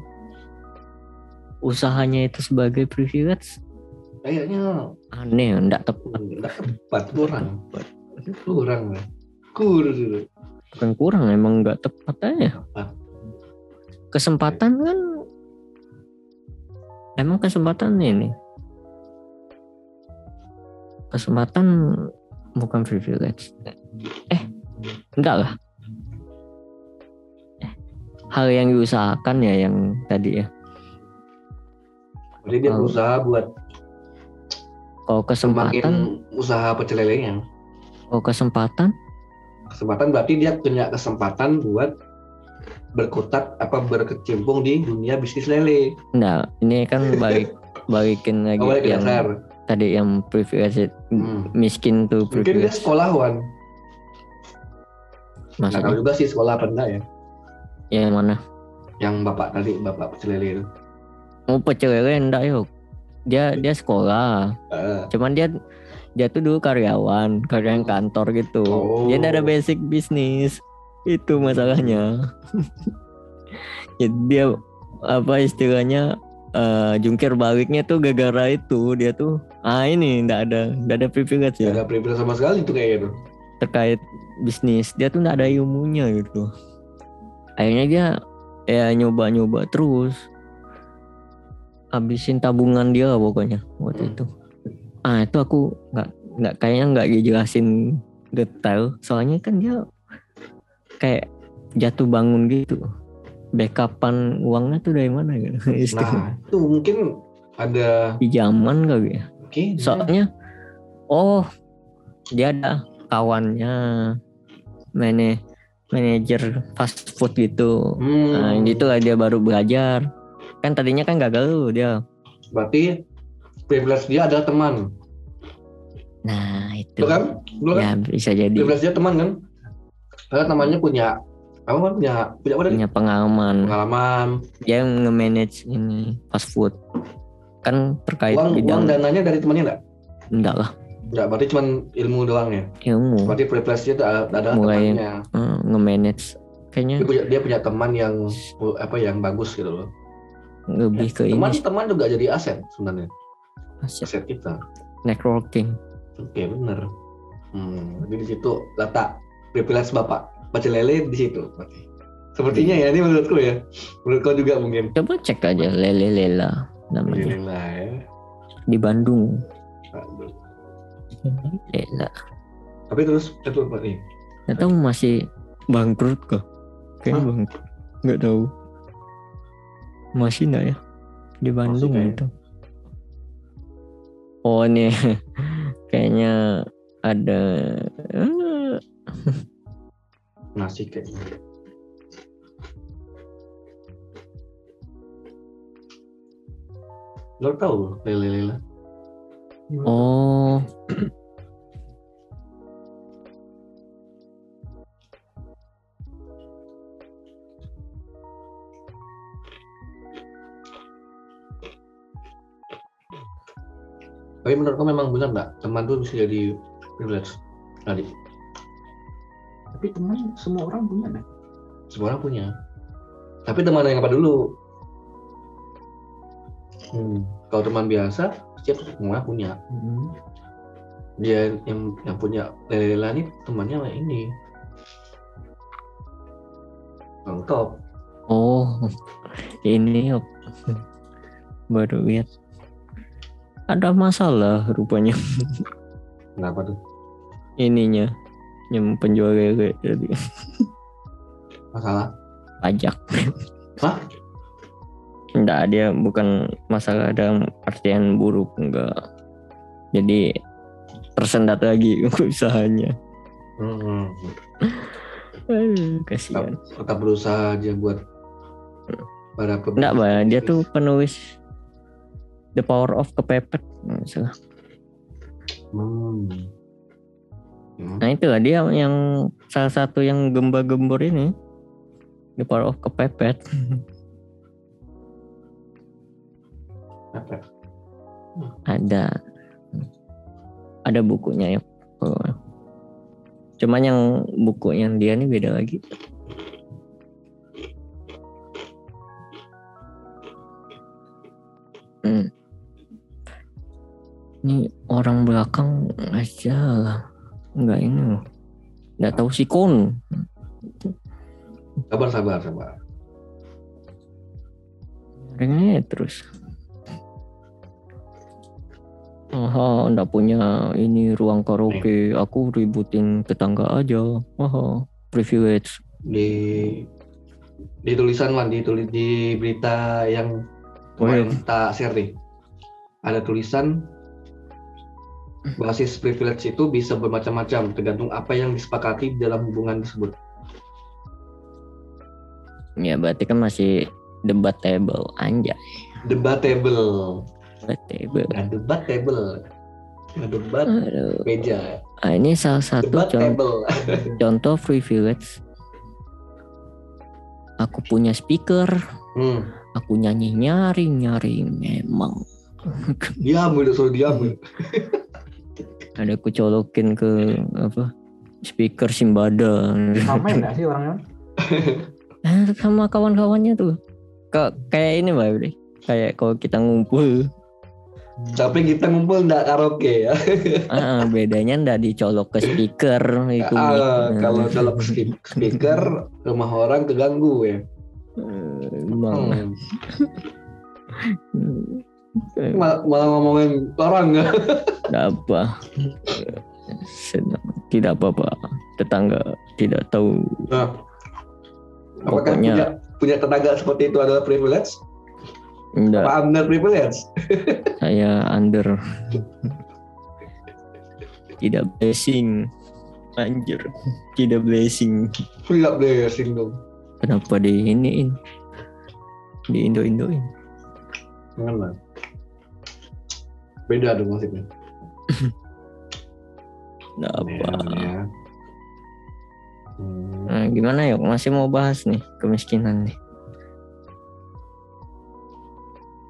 usahanya itu sebagai privilege Kayaknya aneh, enggak tepat. enggak tepat kurang. Kurang lah. Kurang. Bukan kurang, emang enggak tepat aja. Kesempatan kan emang kesempatan ini. Kesempatan bukan privilege. Eh, enggak lah. Eh, hal yang diusahakan ya yang tadi ya. Jadi dia Oh. berusaha buat Kalau kesempatan, usaha pecel lelenya. kalau kesempatan Kesempatan berarti dia punya kesempatan buat berkutat apa berkecimpung di dunia bisnis lele. enggak, ini kan balik balikin lagi ke yang dasar. tadi yang privilege Hmm. miskin tuh Mungkin dia privilege sekolahan. Nggak tahu maksudnya juga sih sekolah apa enggak ya. yang mana Yang bapak tadi bapak pecel lele itu. Mau lele enggak yuk dia dia sekolah. Eh, cuman dia dia tuh dulu karyawan karyawan kantor gitu. Oh. dia nggak ada basic bisnis itu masalahnya. Jadi dia apa istilahnya eh, jungkir baliknya tuh gara-gara itu. Dia tuh ah ini nggak ada nggak ada privilege nggak ya ada privilege sama sekali tuh kayak gitu. terkait bisnis dia tuh nggak ada ilmunya gitu. Akhirnya dia ya nyoba-nyoba terus habisin tabungan dia lah pokoknya waktu Hmm. itu. Ah itu aku nggak nggak kayaknya nggak dijelasin detail. Soalnya kan dia kayak jatuh bangun gitu. Backupan uangnya tuh dari mana gitu? Nah, itu mungkin ada pinjaman kali ya. Mungkin soalnya oh dia ada kawannya mana manajer fast food gitu. Hmm, nah gitu lah dia baru belajar kan tadinya kan gagal tuh dia berarti privilege dia adalah teman. nah itu Betul kan? Betul kan? ya bisa jadi Privilege dia teman kan? Karena temannya punya apa kan punya punya apa punya pengalaman Pengalaman, dia yang nge-manage ini fast food kan terkait uang, uang bidang dananya dari temannya enggak? enggak lah Enggak, berarti cuma ilmu doang ya. ilmu Berarti privilege dia ada- Mulai- temannya. nge-manage kayaknya Dia punya, dia punya teman yang apa yang bagus gitu loh. Lebih ke Teman ini teman juga jadi aset sebenarnya. aset Aset kita. networking Oke, bener. Hmm, jadi di situ letak privilege Bapak Pecel Lele di situ. Sepertinya ya, ini menurutku ya. Menurut kau juga mungkin. coba cek aja lele lela namanya Alhamdulillah ya. di Bandung Aduh. lela Tapi terus itu apa nih? nggak tahu masih bangkrut kah kayaknya bangkrut nggak tahu masih nggak ya di Bandung kayaknya. itu oh ini kayaknya ada eh, Nasi kayaknya. Lo tahu lele lele? oh Tapi menurut kau memang benar nggak teman tuh bisa jadi privilege tadi? Tapi teman semua orang punya nih. Semua orang punya. Tapi teman yang apa dulu? Hmm. Kalau teman biasa, setiap semua punya. Hmm. Dia yang yang punya lele nih temannya yang ini. Lengkap. oh ini baru lihat ada masalah rupanya Kenapa tuh? ininya yang penjual lele tadi Masalah? pajak Hah? enggak dia bukan masalah dalam artian buruk enggak jadi tersendat lagi usahanya Hmm. Aduh, kasihan Tetap berusaha aja buat para pem- enggak dia tuh penulis The Power of Kepepet salah. Hmm. Hmm. nah itulah dia yang salah satu yang gemba-gembor ini The Power of Kepepet. Apa? ada ada bukunya ya cuman yang buku yang dia nih beda lagi hmm. Ini orang belakang aja lah nggak ini loh nggak tahu si kon Sabar, sabar, sabar. Ringnya terus. Aha, nggak punya ini ruang karaoke. Aku ributin tetangga aja. Aha, privilege. Di di tulisan man, di tulis di berita yang kemarin tak share nih. Ada tulisan basis privilege itu bisa bermacam-macam tergantung apa yang disepakati dalam hubungan tersebut. Ya berarti kan masih debatable anjay. Debatable. Debatable. Nah, debatable. Nah, debat Aduh. meja. Ah, ini salah satu contoh, contoh privilege. Aku punya speaker, Hmm. aku nyanyi nyaring nyaring emang. Diam udah suruh diam. Ada aku colokin ke apa speaker Simbada. Sama enggak sih orangnya? Eh, sama kawan-kawannya tuh. Kok kayak ini mbak Bre. Kayak kalau kita ngumpul, Tapi kita ngumpul nggak karaoke ya. ah, bedanya ndak dicolok ke speaker itu. Ah, kalau kalau spe- speaker rumah orang keganggu ya. Emang. Hmm. Mal- malah ngomongin orang ya. Nggak apa. Senang. Tidak apa-apa. Tetangga tidak tahu. Nah, apakah Pokoknya- punya punya tenaga seperti itu adalah privilege? Enggak, Apa under privilege? saya under. Tidak blessing. Anjir. Tidak blessing. Tidak blessing dong. Kenapa di iniin? Di Indo-Indoin. Jangan Beda dong maksudnya. Nggak apa. Ya. Hmm. Nah, gimana yuk? Masih mau bahas nih kemiskinan nih.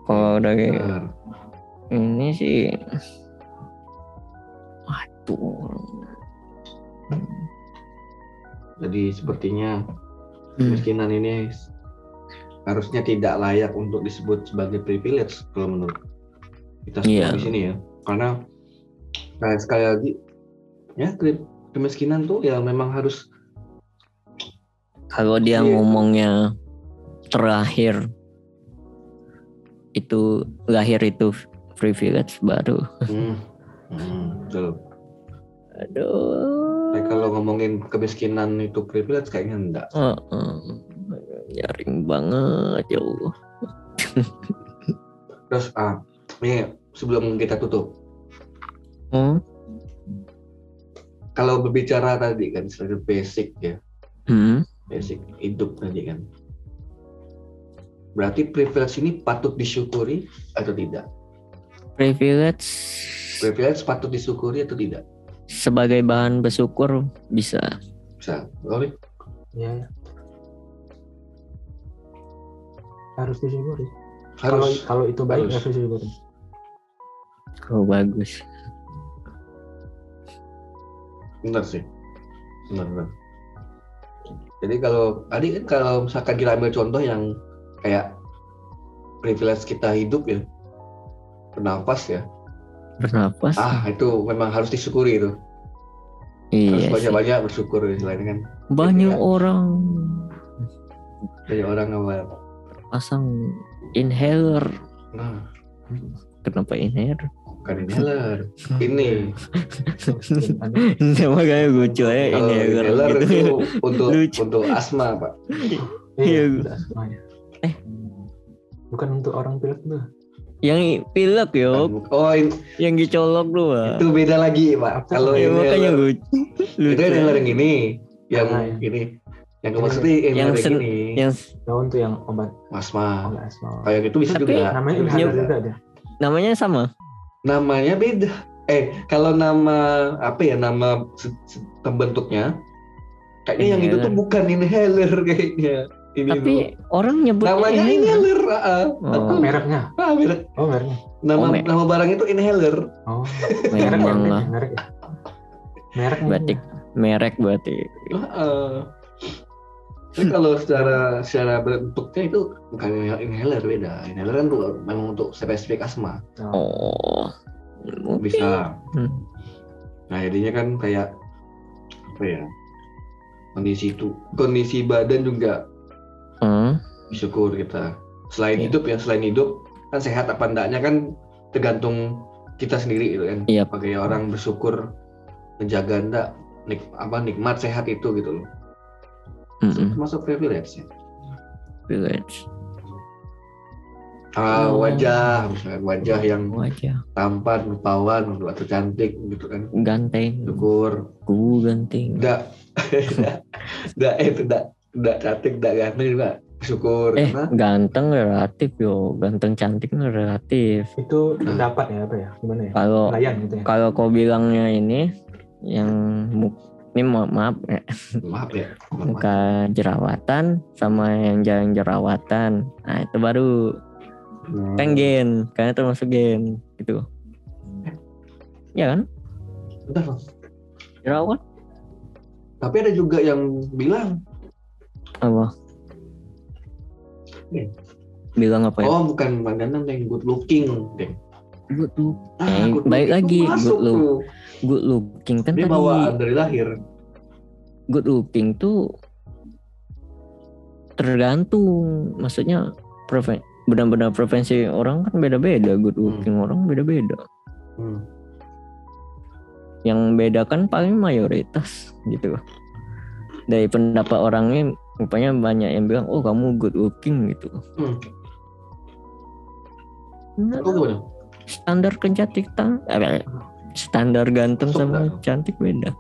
Kalau dari Benar. ini sih, waduh, Jadi sepertinya Hmm. kemiskinan ini harusnya tidak layak untuk disebut sebagai privilege kalau menurut kita semua Iya. di sini ya. Karena nah, sekali lagi ya kemiskinan tuh ya memang harus kalau dia Iya. ngomongnya terakhir itu lahir itu privilege baru. hmm, hmm, betul. Aduh. Tapi kalau ngomongin kemiskinan itu privilege kayaknya enggak. Heeh. nyaring banget jauh. Terus ah, ini sebelum kita tutup, Hmm? kalau berbicara tadi kan sebagai basic ya, Hmm? basic hidup tadi kan. Berarti privilege ini patut disyukuri atau tidak? Privilege Privilege patut disyukuri atau tidak? sebagai bahan bersyukur bisa. Bisa. Lori? Ya. Harus disyukuri. Kalau Harus. kalau itu baik Harus. harus disyukuri. Oh bagus. Benar sih. Benar, benar. Jadi kalau tadi kan kalau misalkan kita ambil contoh yang kayak privilege kita hidup ya, bernapas ya, Bernapas. ah itu memang harus disyukuri itu. iya harus banyak-banyak bersyukur istilahnya kan. Banyak Iya. orang Banyak orang apa? pasang inhaler. Nah, Kenapa inhaler? Bukan inhaler. Ini Nah, makanya lucu aja kalau inhaler inhaler gitu. itu untuk Lucu. untuk asma pak. Iya. Iya, tidak semuanya. Eh. Bukan untuk orang pilek tuh. Yang pilek yo, Oh in- yang dicolok doang. itu beda lagi pak. Kalau Ya, makanya inhaler lucu. itu inhaler yang ini, yang Ah, iya. ini, yang maksudnya Yang yang, sen- ini, Yang Daun tuh yang obat asma. obat asma. Kayak gitu bisa Tapi- juga. Namanya inhaler juga dia. namanya sama. Namanya beda. Eh kalau nama apa ya nama se- se- bentuknya kayaknya yang itu tuh Inhaler. bukan inhaler kayaknya. ini Tapi orang nyebut namanya inhaler. ah, Oh. ah. Mereknya. Ah, merek. Oh mereknya. Nama Oh, merek. nama barang itu inhaler. Oh. Merek ya, Memang lah. merek ya. Merek Batik merek berarti. Ah. Tapi kalau secara secara bentuknya itu bukan inhaler beda. Inhaler kan tuh memang untuk spesifik asma. Oh. Bisa. Hmm. Nah jadinya kan kayak apa ya? Kondisi itu kondisi badan juga Hmm. bersyukur kita. Selain Iya. hidup ya selain hidup kan sehat apa enggaknya kan tergantung kita sendiri gitu kan. Iya. Sebagai orang bersyukur menjaga enggak nik, apa nikmat sehat itu gitu loh. Mm-mm. Termasuk privilege ya. Village. Ah, Oh. wajah wajah yang Wajah tampan, rupawan, atau cantik gitu kan. ganteng. Syukur. Ku ganteng. Enggak. Enggak itu enggak enggak cantik, enggak ganteng juga syukur Eh, karena ganteng relatif yo. Ganteng cantik relatif. Itu pendapat ya apa ya? Gimana ya? Kalau gitu ya. kalau kau bilangnya ini yang ini ma- maaf ya, maaf ya. maaf, muka jerawatan sama yang jarang jerawatan. Nah, itu baru Hmm. kan gen, karena termasuk gen gitu. Ya kan? Bentar, Bang. Jerawat Tapi ada juga yang bilang, apa? Bilang apa ya? oh bukan pandangan yang good looking, Deng. Good look. Ah, Eh, good balik looking lagi, good look. tuh. Good looking kan Dia tadi bawaan dari lahir. good looking tuh tergantung maksudnya prefen benar-benar preferensi orang kan beda-beda good looking orang beda-beda Hmm. yang beda kan paling mayoritas gitu dari pendapat orangnya rupanya banyak yang bilang oh kamu good looking gitu Hmm. Nah? Standar kecantikan eh, standar ganteng Masuk sama nggak? cantik beda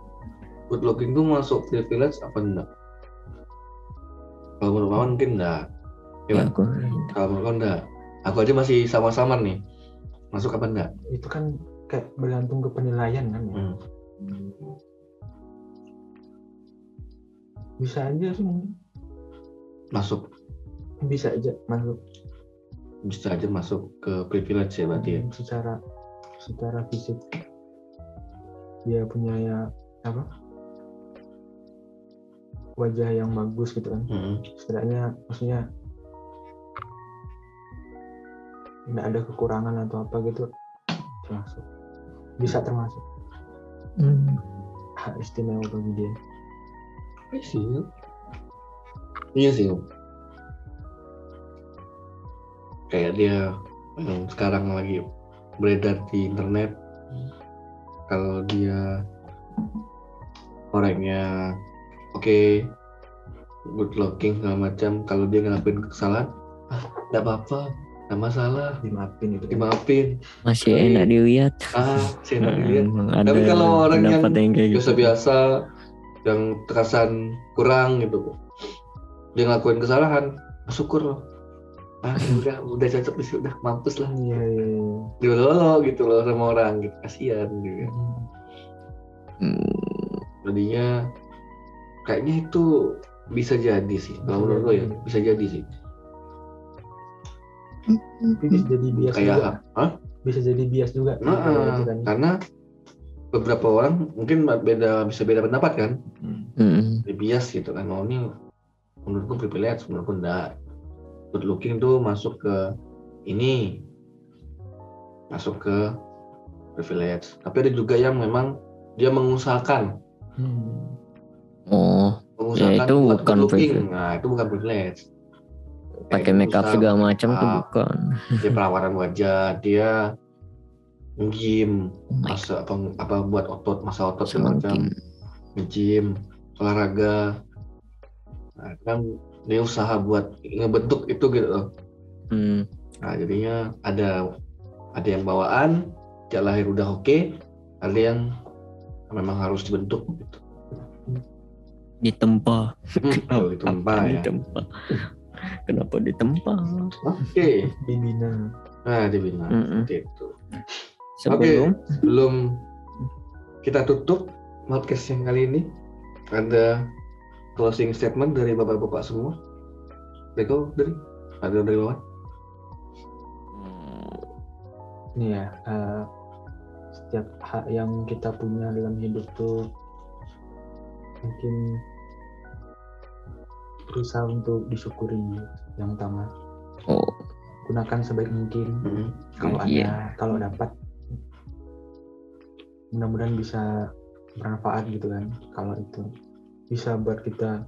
Good looking tuh masuk privilege apa enggak? Kalau menurut Mama mungkin enggak. Ya, ya kan? aku Kalau menurut kau enggak. Aku aja masih sama-sama nih. Masuk apa enggak? Itu kan kayak bergantung ke penilaian kan ya. Hmm. Bisa aja sih mungkin. Masuk bisa aja masuk bisa aja masuk ke privilege ya berarti ya. secara secara fisik dia punya ya apa wajah yang bagus gitu kan Hmm. setidaknya maksudnya tidak ada kekurangan atau apa gitu termasuk bisa termasuk Hmm. hak istimewa bagi dia Iya sih. Iya sih. Kayak dia yang sekarang lagi beredar di internet. Kalau dia orangnya oke, good looking segala macam. Kalau dia ngelakuin kesalahan, ah, tidak apa-apa, tidak masalah, dimaafin itu dimaafin. masih Baik. enak dilihat Ah, saya enak dilihat. Emang Tapi ada kalau orang yang yang kayak gitu biasa-biasa yang terkesan kurang gitu dia ngelakuin kesalahan syukur loh ah ya udah udah cocok sih udah mampus lah iya iya iya. lo gitu loh sama orang gitu kasihan gitu Hmm. jadinya kayaknya itu bisa jadi sih kalau menurut lo ya bisa jadi sih tapi bisa jadi bias kayak juga Hah? bisa jadi bias juga Nah, Kayak gitu kan. karena beberapa orang mungkin beda bisa beda pendapat kan Mm-mm. di bias gitu kan oh ini menurutku privilege menurutku enggak good looking tuh masuk ke ini masuk ke privilege. Tapi ada juga yang memang dia mengusahakan. Hmm. oh mengusahakan Ya, itu bukan privilege. nah itu bukan privilege. Pakai make up segala macam tuh Ah. bukan. dia perawaran wajah dia nge-gym Oh masa apa, apa buat otot masa otot segala macam. Nge-gym olahraga. Nah, kan dia usaha buat ngebentuk itu gitu loh hmm. Nah, jadinya ada ada yang bawaan, sejak lahir udah oke, ada yang memang harus dibentuk gitu. ditempa Hmm, gitu Mbak, ya. ditempa kenapa ditempa Oke. dibina Nah, dibina seperti itu. sebelum Belum kita tutup podcast yang kali ini ada closing statement dari bapak-bapak semua. Reko dari? Ada dari bawah? Ini ya eh, setiap hak yang kita punya dalam hidup tuh mungkin berusaha untuk disyukuri yang utama. Oh. Gunakan sebaik mungkin. Hmm. kalau ada Iya. kalau dapat mudah-mudahan bisa bermanfaat gitu kan kalau itu bisa buat kita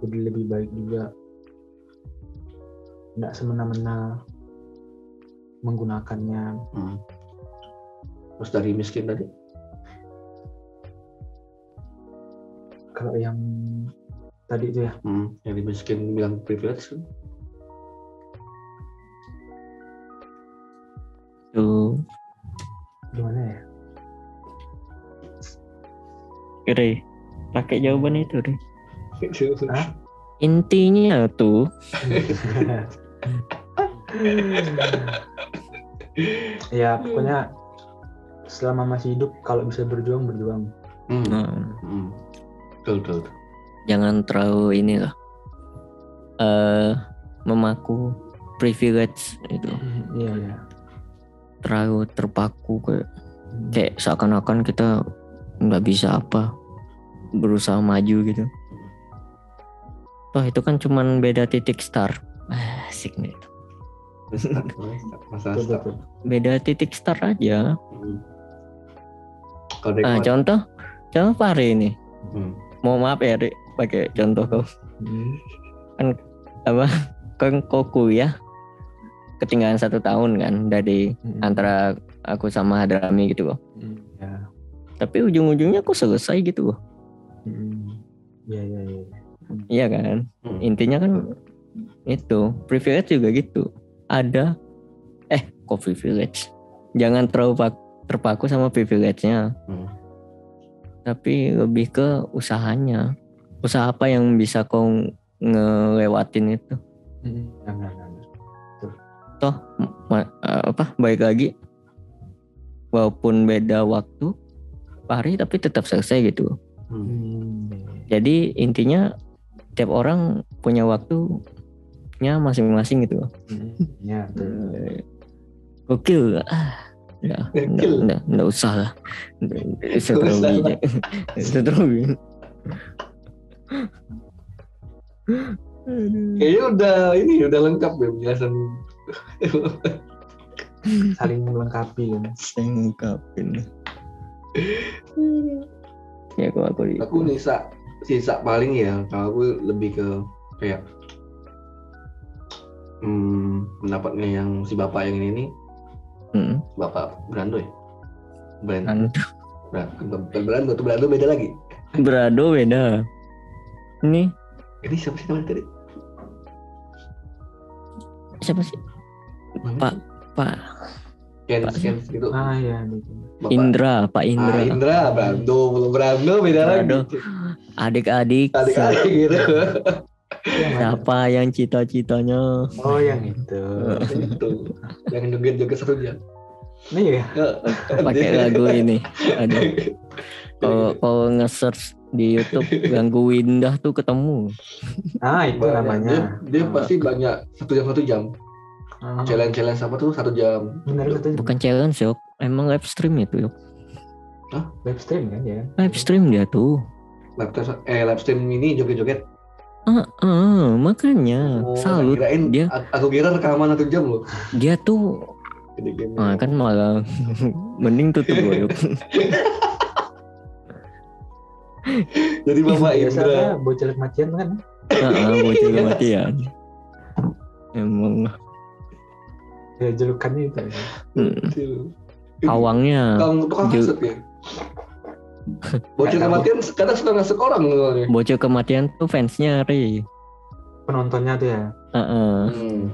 jadi lebih baik juga. Tidak semena-mena menggunakannya. Hmm. Terus dari miskin tadi? Kalau yang tadi itu ya. Hmm. yang di miskin bilang privilege kan? Tuh. Gimana ya? Re pakai jawaban itu Re Hah? intinya tuh ya pokoknya selama masih hidup kalau bisa berjuang berjuang hmm. nah, Hmm. betul betul, betul. jangan terlalu ini lah eh memaku privilege itu iya iya terlalu terpaku kayak kayak seakan-akan kita nggak bisa apa berusaha maju gitu toh itu kan cuman beda titik start Ah, asik nih start beda titik start aja Hmm. ah, kawan- contoh contoh Pare ini hmm. mau maaf ya Rik pakai contoh kau Hmm. apa kan kau kuliah ketinggalan satu tahun kan dari Hmm. antara aku sama Hadrami gitu kok Hmm, ya tapi ujung-ujungnya aku selesai gitu kok Hmm. Iya iya iya. Iya kan? Hmm. intinya kan itu privilege juga gitu. Ada eh kok privilege? Jangan terlalu pak- terpaku sama privilege-nya. Hmm. tapi lebih ke usahanya. Usaha apa yang bisa kau ngelewatin itu? Hmm, toh ma- eh, apa baik lagi. Walaupun beda waktu hari tapi tetap selesai gitu Hmm. Iya, iya. jadi intinya tiap orang punya waktunya masing-masing gitu Hmm, ya betul. Eh, gokil ah ya Gokil. enggak, enggak, usah lah Itu terlalu. Itu terlalu. Kayaknya udah ini udah lengkap ya penjelasan. saling melengkapi kan Saya ngungkapin ya kalau aku di Aku sisa sisa paling ya kalau aku lebih ke kayak hmm, pendapatnya yang si bapak yang ini nih Hmm, bapak Brando ya. Brand, kan. Brand, bukan Brando tuh Brando beda lagi. berado beda ini Ini siapa sih namanya tadi? siapa sih Pak Pak Ken, Pak- Ken gitu. ah ya gitu Bapak. Indra Pak Indra Ah, Indra, Brando, belum Brando beda Brando. lagi. adik-adik Adik-adik gitu. Yang mana? siapa yang cita-citanya oh yang itu itu yang joget-joget satu jam. ini ya pakai lagu ini ada kalau kalau nge-search di YouTube ganggu indah tuh ketemu ah itu namanya Dia, dia pasti banyak satu jam satu jam. Ah, Challenge challenge apa tuh? Satu jam. bener itu bukan challenge yok. Emang live stream itu yok. Web stream kan ya live stream dia tuh. Live eh live stream ini joget-joget. ah ah, makanya. Oh, salut. kirain, dia Aku kira rekaman satu jam loh. dia tuh ah, kan malah mending tutup gue yok. Jadi bapak biasa Indra. bocil kematian kan? Ah, ah, bocil kematian. Emang ya julukannya itu ya. hmm, pawangnya Kang tukang ya. Bocil kematian kadang suka ngasuk orang soalnya. bocil kematian tuh fansnya Ri penontonnya tuh ya Ah, ah. Hmm.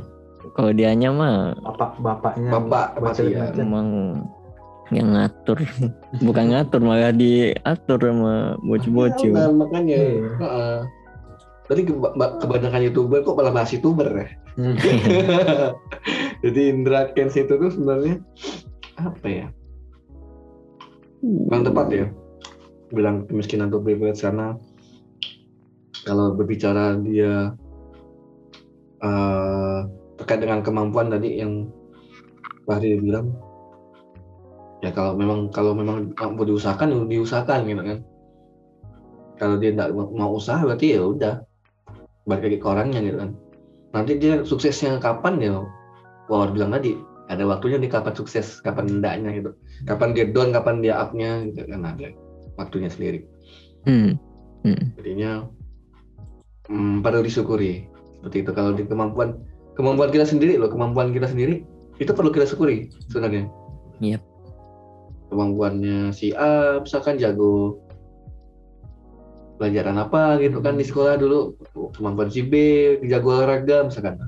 kalau dianya mah bapak bapaknya Bapak bocil kematian. kematian emang yang ngatur bukan ngatur malah diatur sama bocil-bocil Nah, makanya. Iya. Heeh. Tadi ke- ba- kebanyakan youtuber kok malah bahas youtuber ya. Hmm. Jadi Indra Kens itu tuh sebenarnya apa ya? Kurang tepat ya. Bilang kemiskinan atau privilege karena kalau berbicara dia eh, terkait dengan kemampuan tadi yang Hadi bilang ya kalau memang kalau memang mampu diusahakan ya diusahakan gitu kan kalau dia tidak mau usaha berarti ya udah balik lagi ke orangnya gitu kan. Nanti dia suksesnya kapan ya? Wawar bilang tadi ada waktunya nih kapan sukses kapan endaknya gitu. Kapan dia down kapan dia upnya gitu kan ada waktunya sendiri. Hmm. Hmm. jadinya hmm, perlu disyukuri. Seperti itu. Kalau di kemampuan kemampuan kita sendiri loh kemampuan kita sendiri itu perlu kita syukuri sebenarnya. Yep. kemampuannya si A misalkan jago pelajaran apa gitu kan di sekolah dulu. Kemampuan si B jago olahraga misalkan.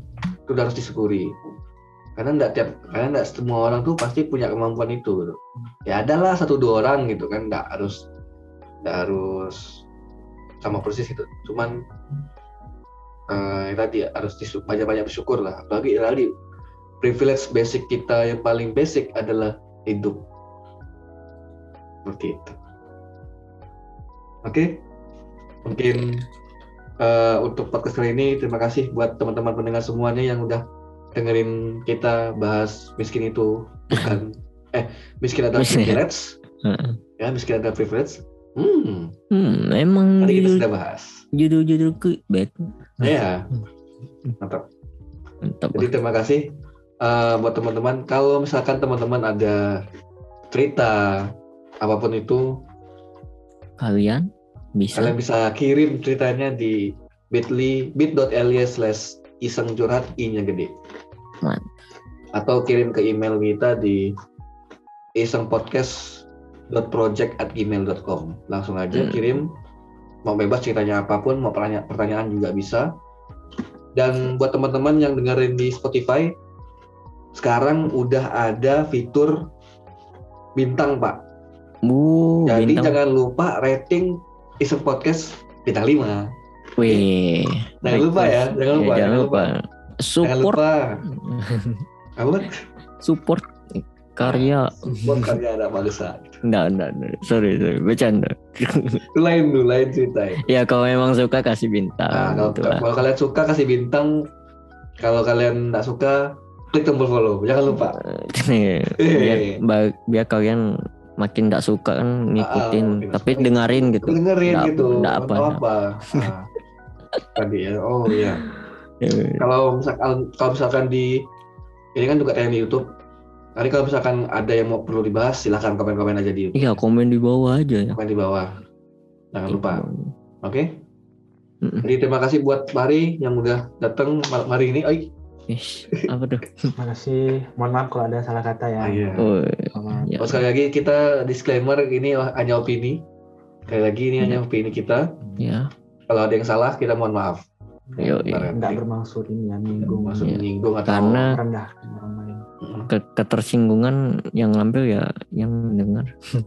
Itu udah harus disyukuri. Karena enggak tiap karena enggak semua orang tuh pasti punya kemampuan itu gitu. ya adalah satu dua orang gitu kan enggak harus enggak harus sama persis gitu. Cuman eh tadi harus banyak-banyak bersyukur lah. Apalagi tadi privilege basic kita yang paling basic adalah hidup. Seperti itu. Oke mungkin eh, untuk podcast kali ini terima kasih buat teman-teman pendengar semuanya yang udah dengerin kita bahas miskin itu. Bukan. Eh miskin Miskin. privilege. Ya miskin adalah privilege. Hmm. Hmm, emang tadi kita sudah bahas. judul-judul clickbait. ya mantap. Mantap. Jadi terima kasih eh, buat teman-teman. Kalau misalkan teman-teman ada cerita apa pun itu, Kalian bisa kalian bisa kirim ceritanya di bit.ly bit.ly slash iseng curhat i-nya gede. Mantap. Atau kirim ke email kita di isengpodcast.project@gmail.com. Langsung aja Hmm. kirim mau bebas ceritanya apa pun, mau pertanyaan, pertanyaan juga bisa. Dan buat teman-teman yang dengerin di Spotify, sekarang udah ada fitur bintang, Pak. Bu, Jadi bintang. jangan lupa rating Iseng Podcast bintang 5. Wih. Jangan lupa ya, jangan lupa. Ya, jangan lupa. Jangan Support lupa. Apa? support karya. Support karya anak bangsa. Enggak, enggak, enggak. Sorry, sorry. Bercanda. Lain dulu, lain cerita ya. ya kalau memang suka kasih bintang. Nah, kalau, gitu kalau kalian suka kasih bintang, kalau kalian nggak suka klik tombol follow. Jangan lupa. biar, biar, biar kalian makin nggak suka kan ngikutin, Ah, makin tapi suka. dengerin gitu. Dengerin Nggak- gitu. nggak apa, nggak apa. Nah, tadi ya. Oh iya. Eh, Kalau misalkan kalau misalkan di ini kan juga tayang di YouTube. Nanti kalau misalkan ada yang mau perlu dibahas, silahkan komen-komen aja di YouTube. Iya, komen di bawah aja ya. Komen di bawah. Jangan lupa. Oke. Mm-mm. Jadi terima kasih buat Mari yang udah datang malam hari ini. Oi. Ish, apa tuh? Terima kasih. Mohon maaf kalau ada salah kata ya. Ah, iya. Oh, Sama ya. Oh, sekali lagi kita disclaimer ini hanya opini. Sekali lagi ini hanya opini kita. ya. Kalau ada yang salah kita mohon maaf. Yo, iya. nggak bermaksud ini ya minggu Maksud Iya. menyinggung atau Karena orang lain. ke- ketersinggungan yang ngambil ya yang mendengar.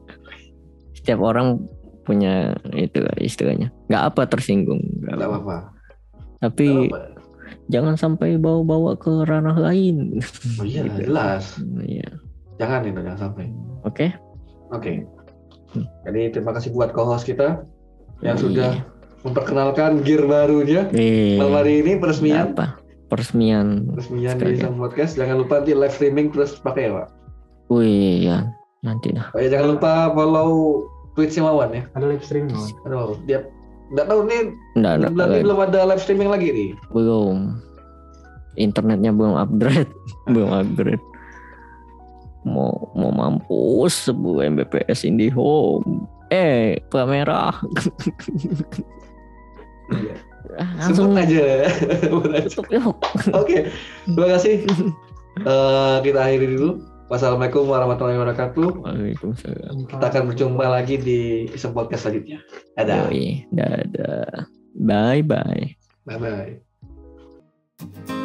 Setiap orang punya itu istilahnya. Nggak apa tersinggung. apa. apa-apa. Tapi. Jangan sampai bawa-bawa ke ranah lain. Oh iya Gitu. jelas. Iya. Jangan itu jangan sampai. Oke. Oke. Hmm. Jadi terima kasih buat co-host kita yang Iya. sudah memperkenalkan gear barunya Eh, malam hari ini peresmian apa? Peresmian. peresmian di. Islam Podcast. Jangan lupa nanti live streaming terus pakai ya Pak. Wih, ya. Nanti dah. Oh ya jangan lupa follow Twitch-nya Wawan ya. Ada live streaming loh. Aduh, dia nggak tahu nih enggak. berarti belum ada live streaming lagi nih. belum internetnya belum upgrade belum upgrade mau mau mampus sebuah Mbps IndiHome eh merah Iya. langsung Sebut aja. Oke, terima kasih. Eh, kita akhiri dulu. Wassalamualaikum warahmatullahi wabarakatuh. Waalaikumsalam. Kita akan berjumpa lagi di iseng podcast selanjutnya. Dadah. Yoi, dadah. Bye bye. Bye bye.